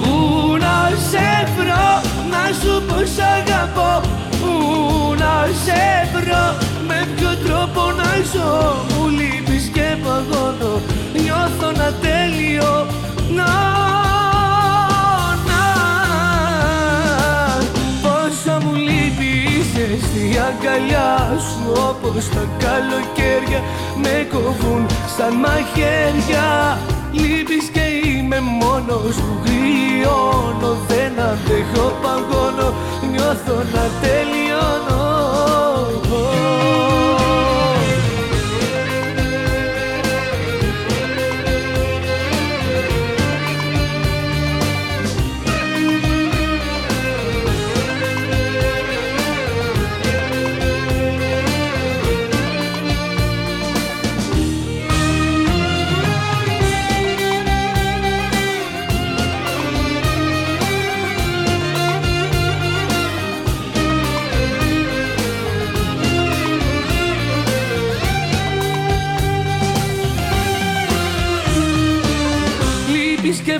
Πού να σε βρω να σου πω σ' αγαπώ. Πού να σε βρω με ποιο τρόπο να ζω. Μου λείπεις και παγώνω νιώθω να τέλειο να, να η ζεστή αγκαλιά σου Όπως τα καλοκαίρια με κοβούν σαν μαχαίρια. Λείπεις και είμαι μόνος μου κρυώνω Δεν αντέχω παγώνω νιώθω να τελειώνω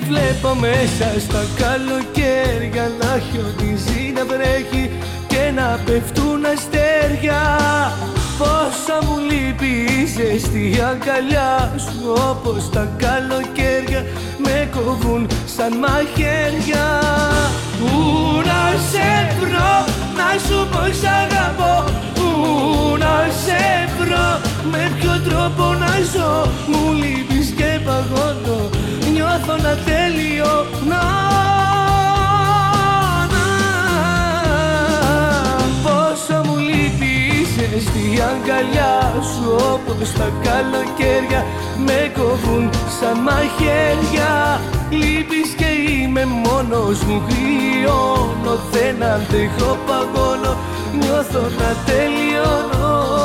Λείπεις και βλέπω μέσα στα καλοκαίρια Να χιονίζει να βρέχει και να πέφτουν αστέρια. Πόσα μου λείπει η ζεστή αγκαλιά σου Όπως τα καλοκαίρια με κοβούν σαν μαχαίρια. Πού να σε βρω, να σου πω σ' αγαπώ. Πού να σε βρω, με ποιο τρόπο να ζω Μου λείπεις και παγώνω, νιώθω να τέλειο να, να. Πόσο μου λείπεις η ζεστή αγκαλιά σου Όπως τα καλοκαίρια με κοβούν σαν μαχαίρια. Λείπεις και είμαι μόνος μου κρυώνω Δεν αντέχω παγώνω. Νιώθω να τελειώνω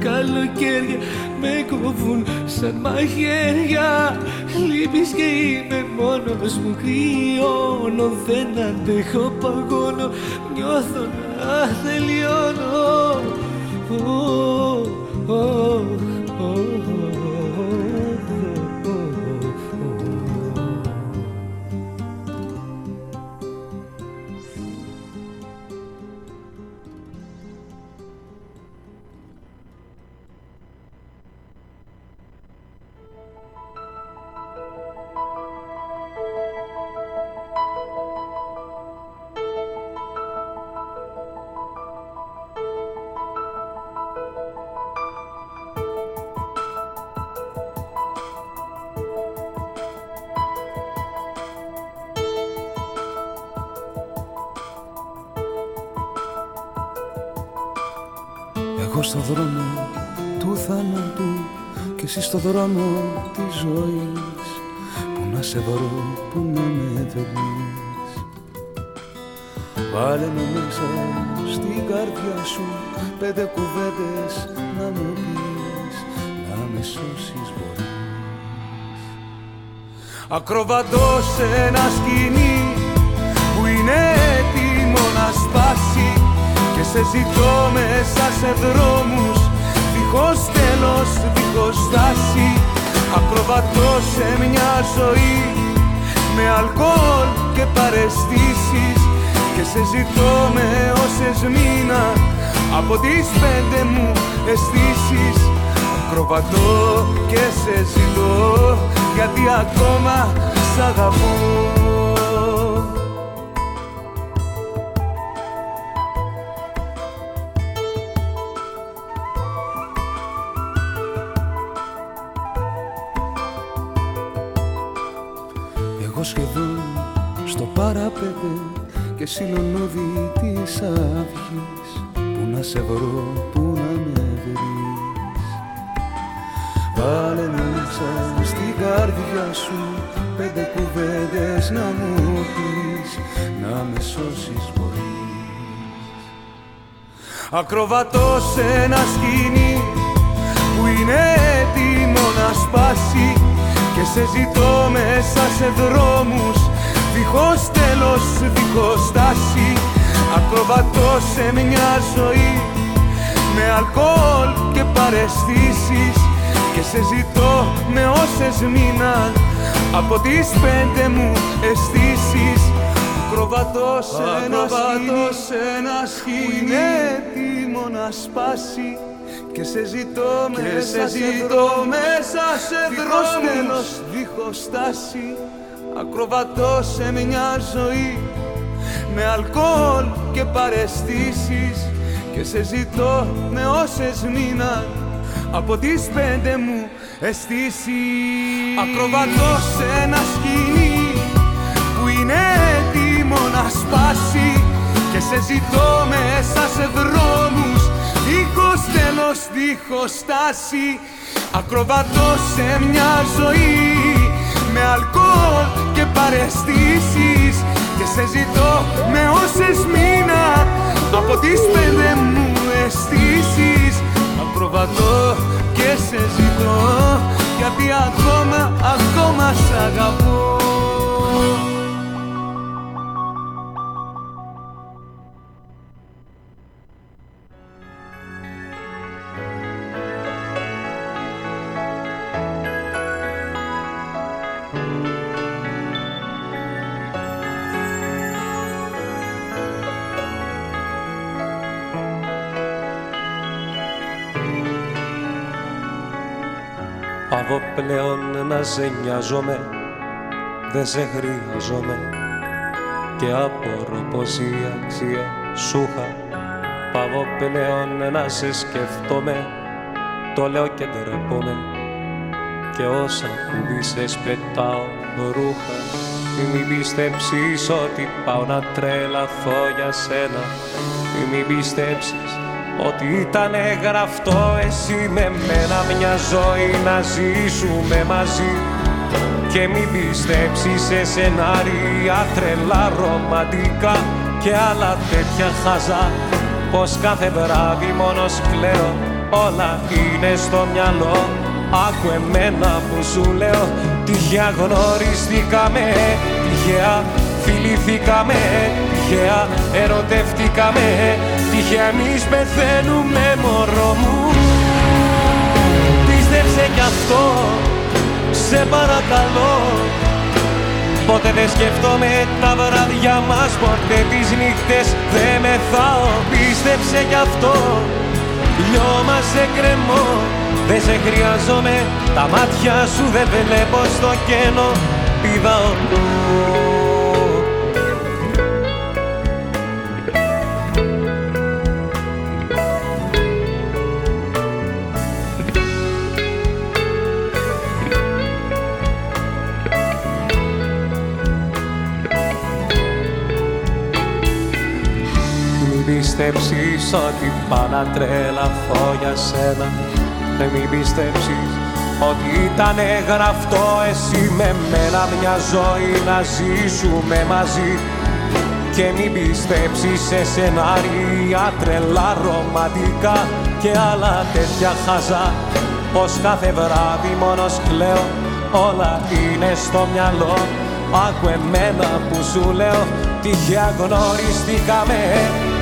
καλοκαίρια με κοβούν σαν μαχαίρια Λείπεις και είμαι μόνος μου κρυώνω Δεν αντέχω παγώνω νιώθω να τελειώνω Ω, ω, ω, στο δρόμο της ζωής Που να σε βρω, που να με θέλεις Βάλε με μέσα στην καρδιά σου πέντε κουβέντες να μου πεις να με σώσεις μπορείς. Ακροβατώ σε ένα σκηνή που είναι έτοιμο να σπάσει και σε ζητώ μέσα σε δρόμους δίχως τέλος, δίχως στάση. Ακροβατώ Ακροβατώ σε μια ζωή. Με αλκοόλ και παρεστήσεις. Και σε ζητώ με όσες μήνα. Από τις πέντε μου αισθήσεις. Ακροβατώ και σε ζητώ. Γιατί ακόμα σ' αγαπώ και συλλονούδι της αυγής Πού να σε βρω, πού να με βρεις. Βάλε μέσα στην καρδιά σου πέντε κουβέντες να μου πεις Να με σώσεις μπορείς. Ακροβατώ σε ένα σκηνή που είναι έτοιμο να σπάσει και σε ζητώ μέσα σε δρόμους Δίχως τέλος, δίχως στάση Ακροβατώ σε μια ζωή. Με αλκοόλ και παρεστήσεις Και σε ζητώ με όσες μείναν Από τις πέντε μου αισθήσεις Ακροβατώ σε ένα σκηνή Που είναι έτοιμο να σπάσει. Και σε ζητώ και μέσα σε ζητώ μέσα σε δρόμους. τέλος, δίχως στάση Ακροβατώ σε μια ζωή Με αλκοόλ και παρεστήσεις Και σε ζητώ με όσες μείναν Από τις πέντε μου αισθήσεις. Ακροβατώ σε ένα σκηνή Που είναι έτοιμο να σπάσει Και σε ζητώ μέσα σε δρόμους Δίχως τέλος, δίχως στάση. Ακροβατώ σε μια ζωή Με αλκοόλ και παρεστήσεις. Και σε ζητώ με όσες μήνα Από τις πέντε μου αισθήσεις. Ακροβατώ και σε ζητώ Γιατί ακόμα, ακόμα σ' αγαπώ Πάβω πλέον να σε νοιάζομαι, δεν σε χρειάζομαι. Και απορώ πως η αξία σου είχα. Πάβω πλέον να σε σκεφτόμαι, το λέω και ντρέπομαι. Και όσα κουμπίσες πετάω ρούχα μην πιστέψεις ότι πάω να τρελαθώ για σένα. Μην πιστέψεις ότι ήταν γραφτό εσύ με μένα μια ζωή να ζήσουμε μαζί. Και μην πιστέψεις σε σενάρια τρελά ρομαντικά και άλλα τέτοια χαζά. Πως κάθε βράδυ μόνος κλαίω όλα είναι στο μυαλό. Άκου εμένα που σου λέω Τυχαία γνωριστήκαμε Τυχαία φιληθήκαμε Τυχαία ερωτευτήκαμε Τυχαία εμείς πεθαίνουμε μωρό μου. Πίστεψε κι αυτό Σε παρακαλώ. Ποτέ δεν σκεφτόμαι τα βράδια μας Ποτέ τις νύχτες δεν μεθάω Πίστεψε κι αυτό Λιώμα σε κρεμό. Δεν σε χρειάζομαι, τα μάτια σου δεν βλέπω στο κενό. Πηδάω πιστέψεις ότι πάω να τρελαθώ για σένα. Μην πιστέψεις ότι ήταν γραφτό εσύ με μένα μια ζωή να ζήσουμε μαζί. Και μην πιστέψεις σε σενάρια τρελά ρομαντικά και άλλα τέτοια χαζά. Πως κάθε βράδυ μόνος κλαίω όλα είναι στο μυαλό. Άκου εμένα που σου λέω τυχαία γνωριστήκαμε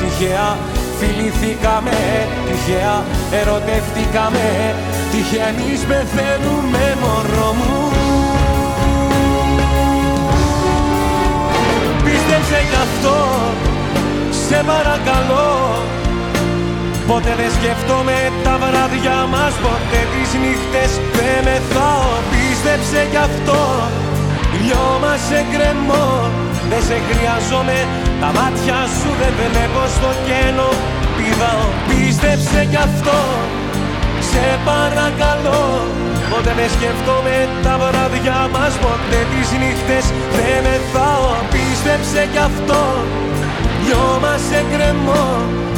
τυχαία Φιληθήκαμε τυχαία, ερωτευτήκαμε Τυχαία εμείς πεθαίνουμε μωρό μου. Πίστεψε γι' αυτό, σε παρακαλώ. Ποτέ δεν σκεφτόμαι τα βράδια μας Ποτέ τις νύχτες δεν μεθάω. Πίστεψε γι' αυτό Λιώμα σε κρεμό Δεν σε χρειαζόμαι Τα μάτια σου δεν βλέπω στο κένο Πηδάω Πίστεψε γι' αυτό. Σε παρακαλώ. Ποτέ δεν σκεφτόμαι τα βράδια μας Ποτέ τις νύχτες δεν μεθάω. Πίστεψε γι' αυτό. Λιώμα σε κρεμό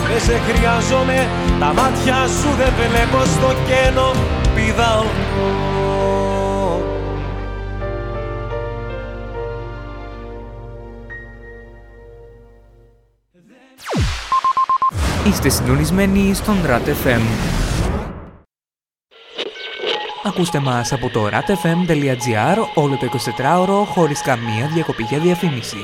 δεν σε χρειάζομαι. Τα μάτια σου δεν βλέπω στο κένο Πηδάω Είστε συντονισμένοι στον RAT FM. Ακούστε μας από το ratfm.gr όλο το 24ωρο χωρίς καμία διακοπή για διαφήμιση.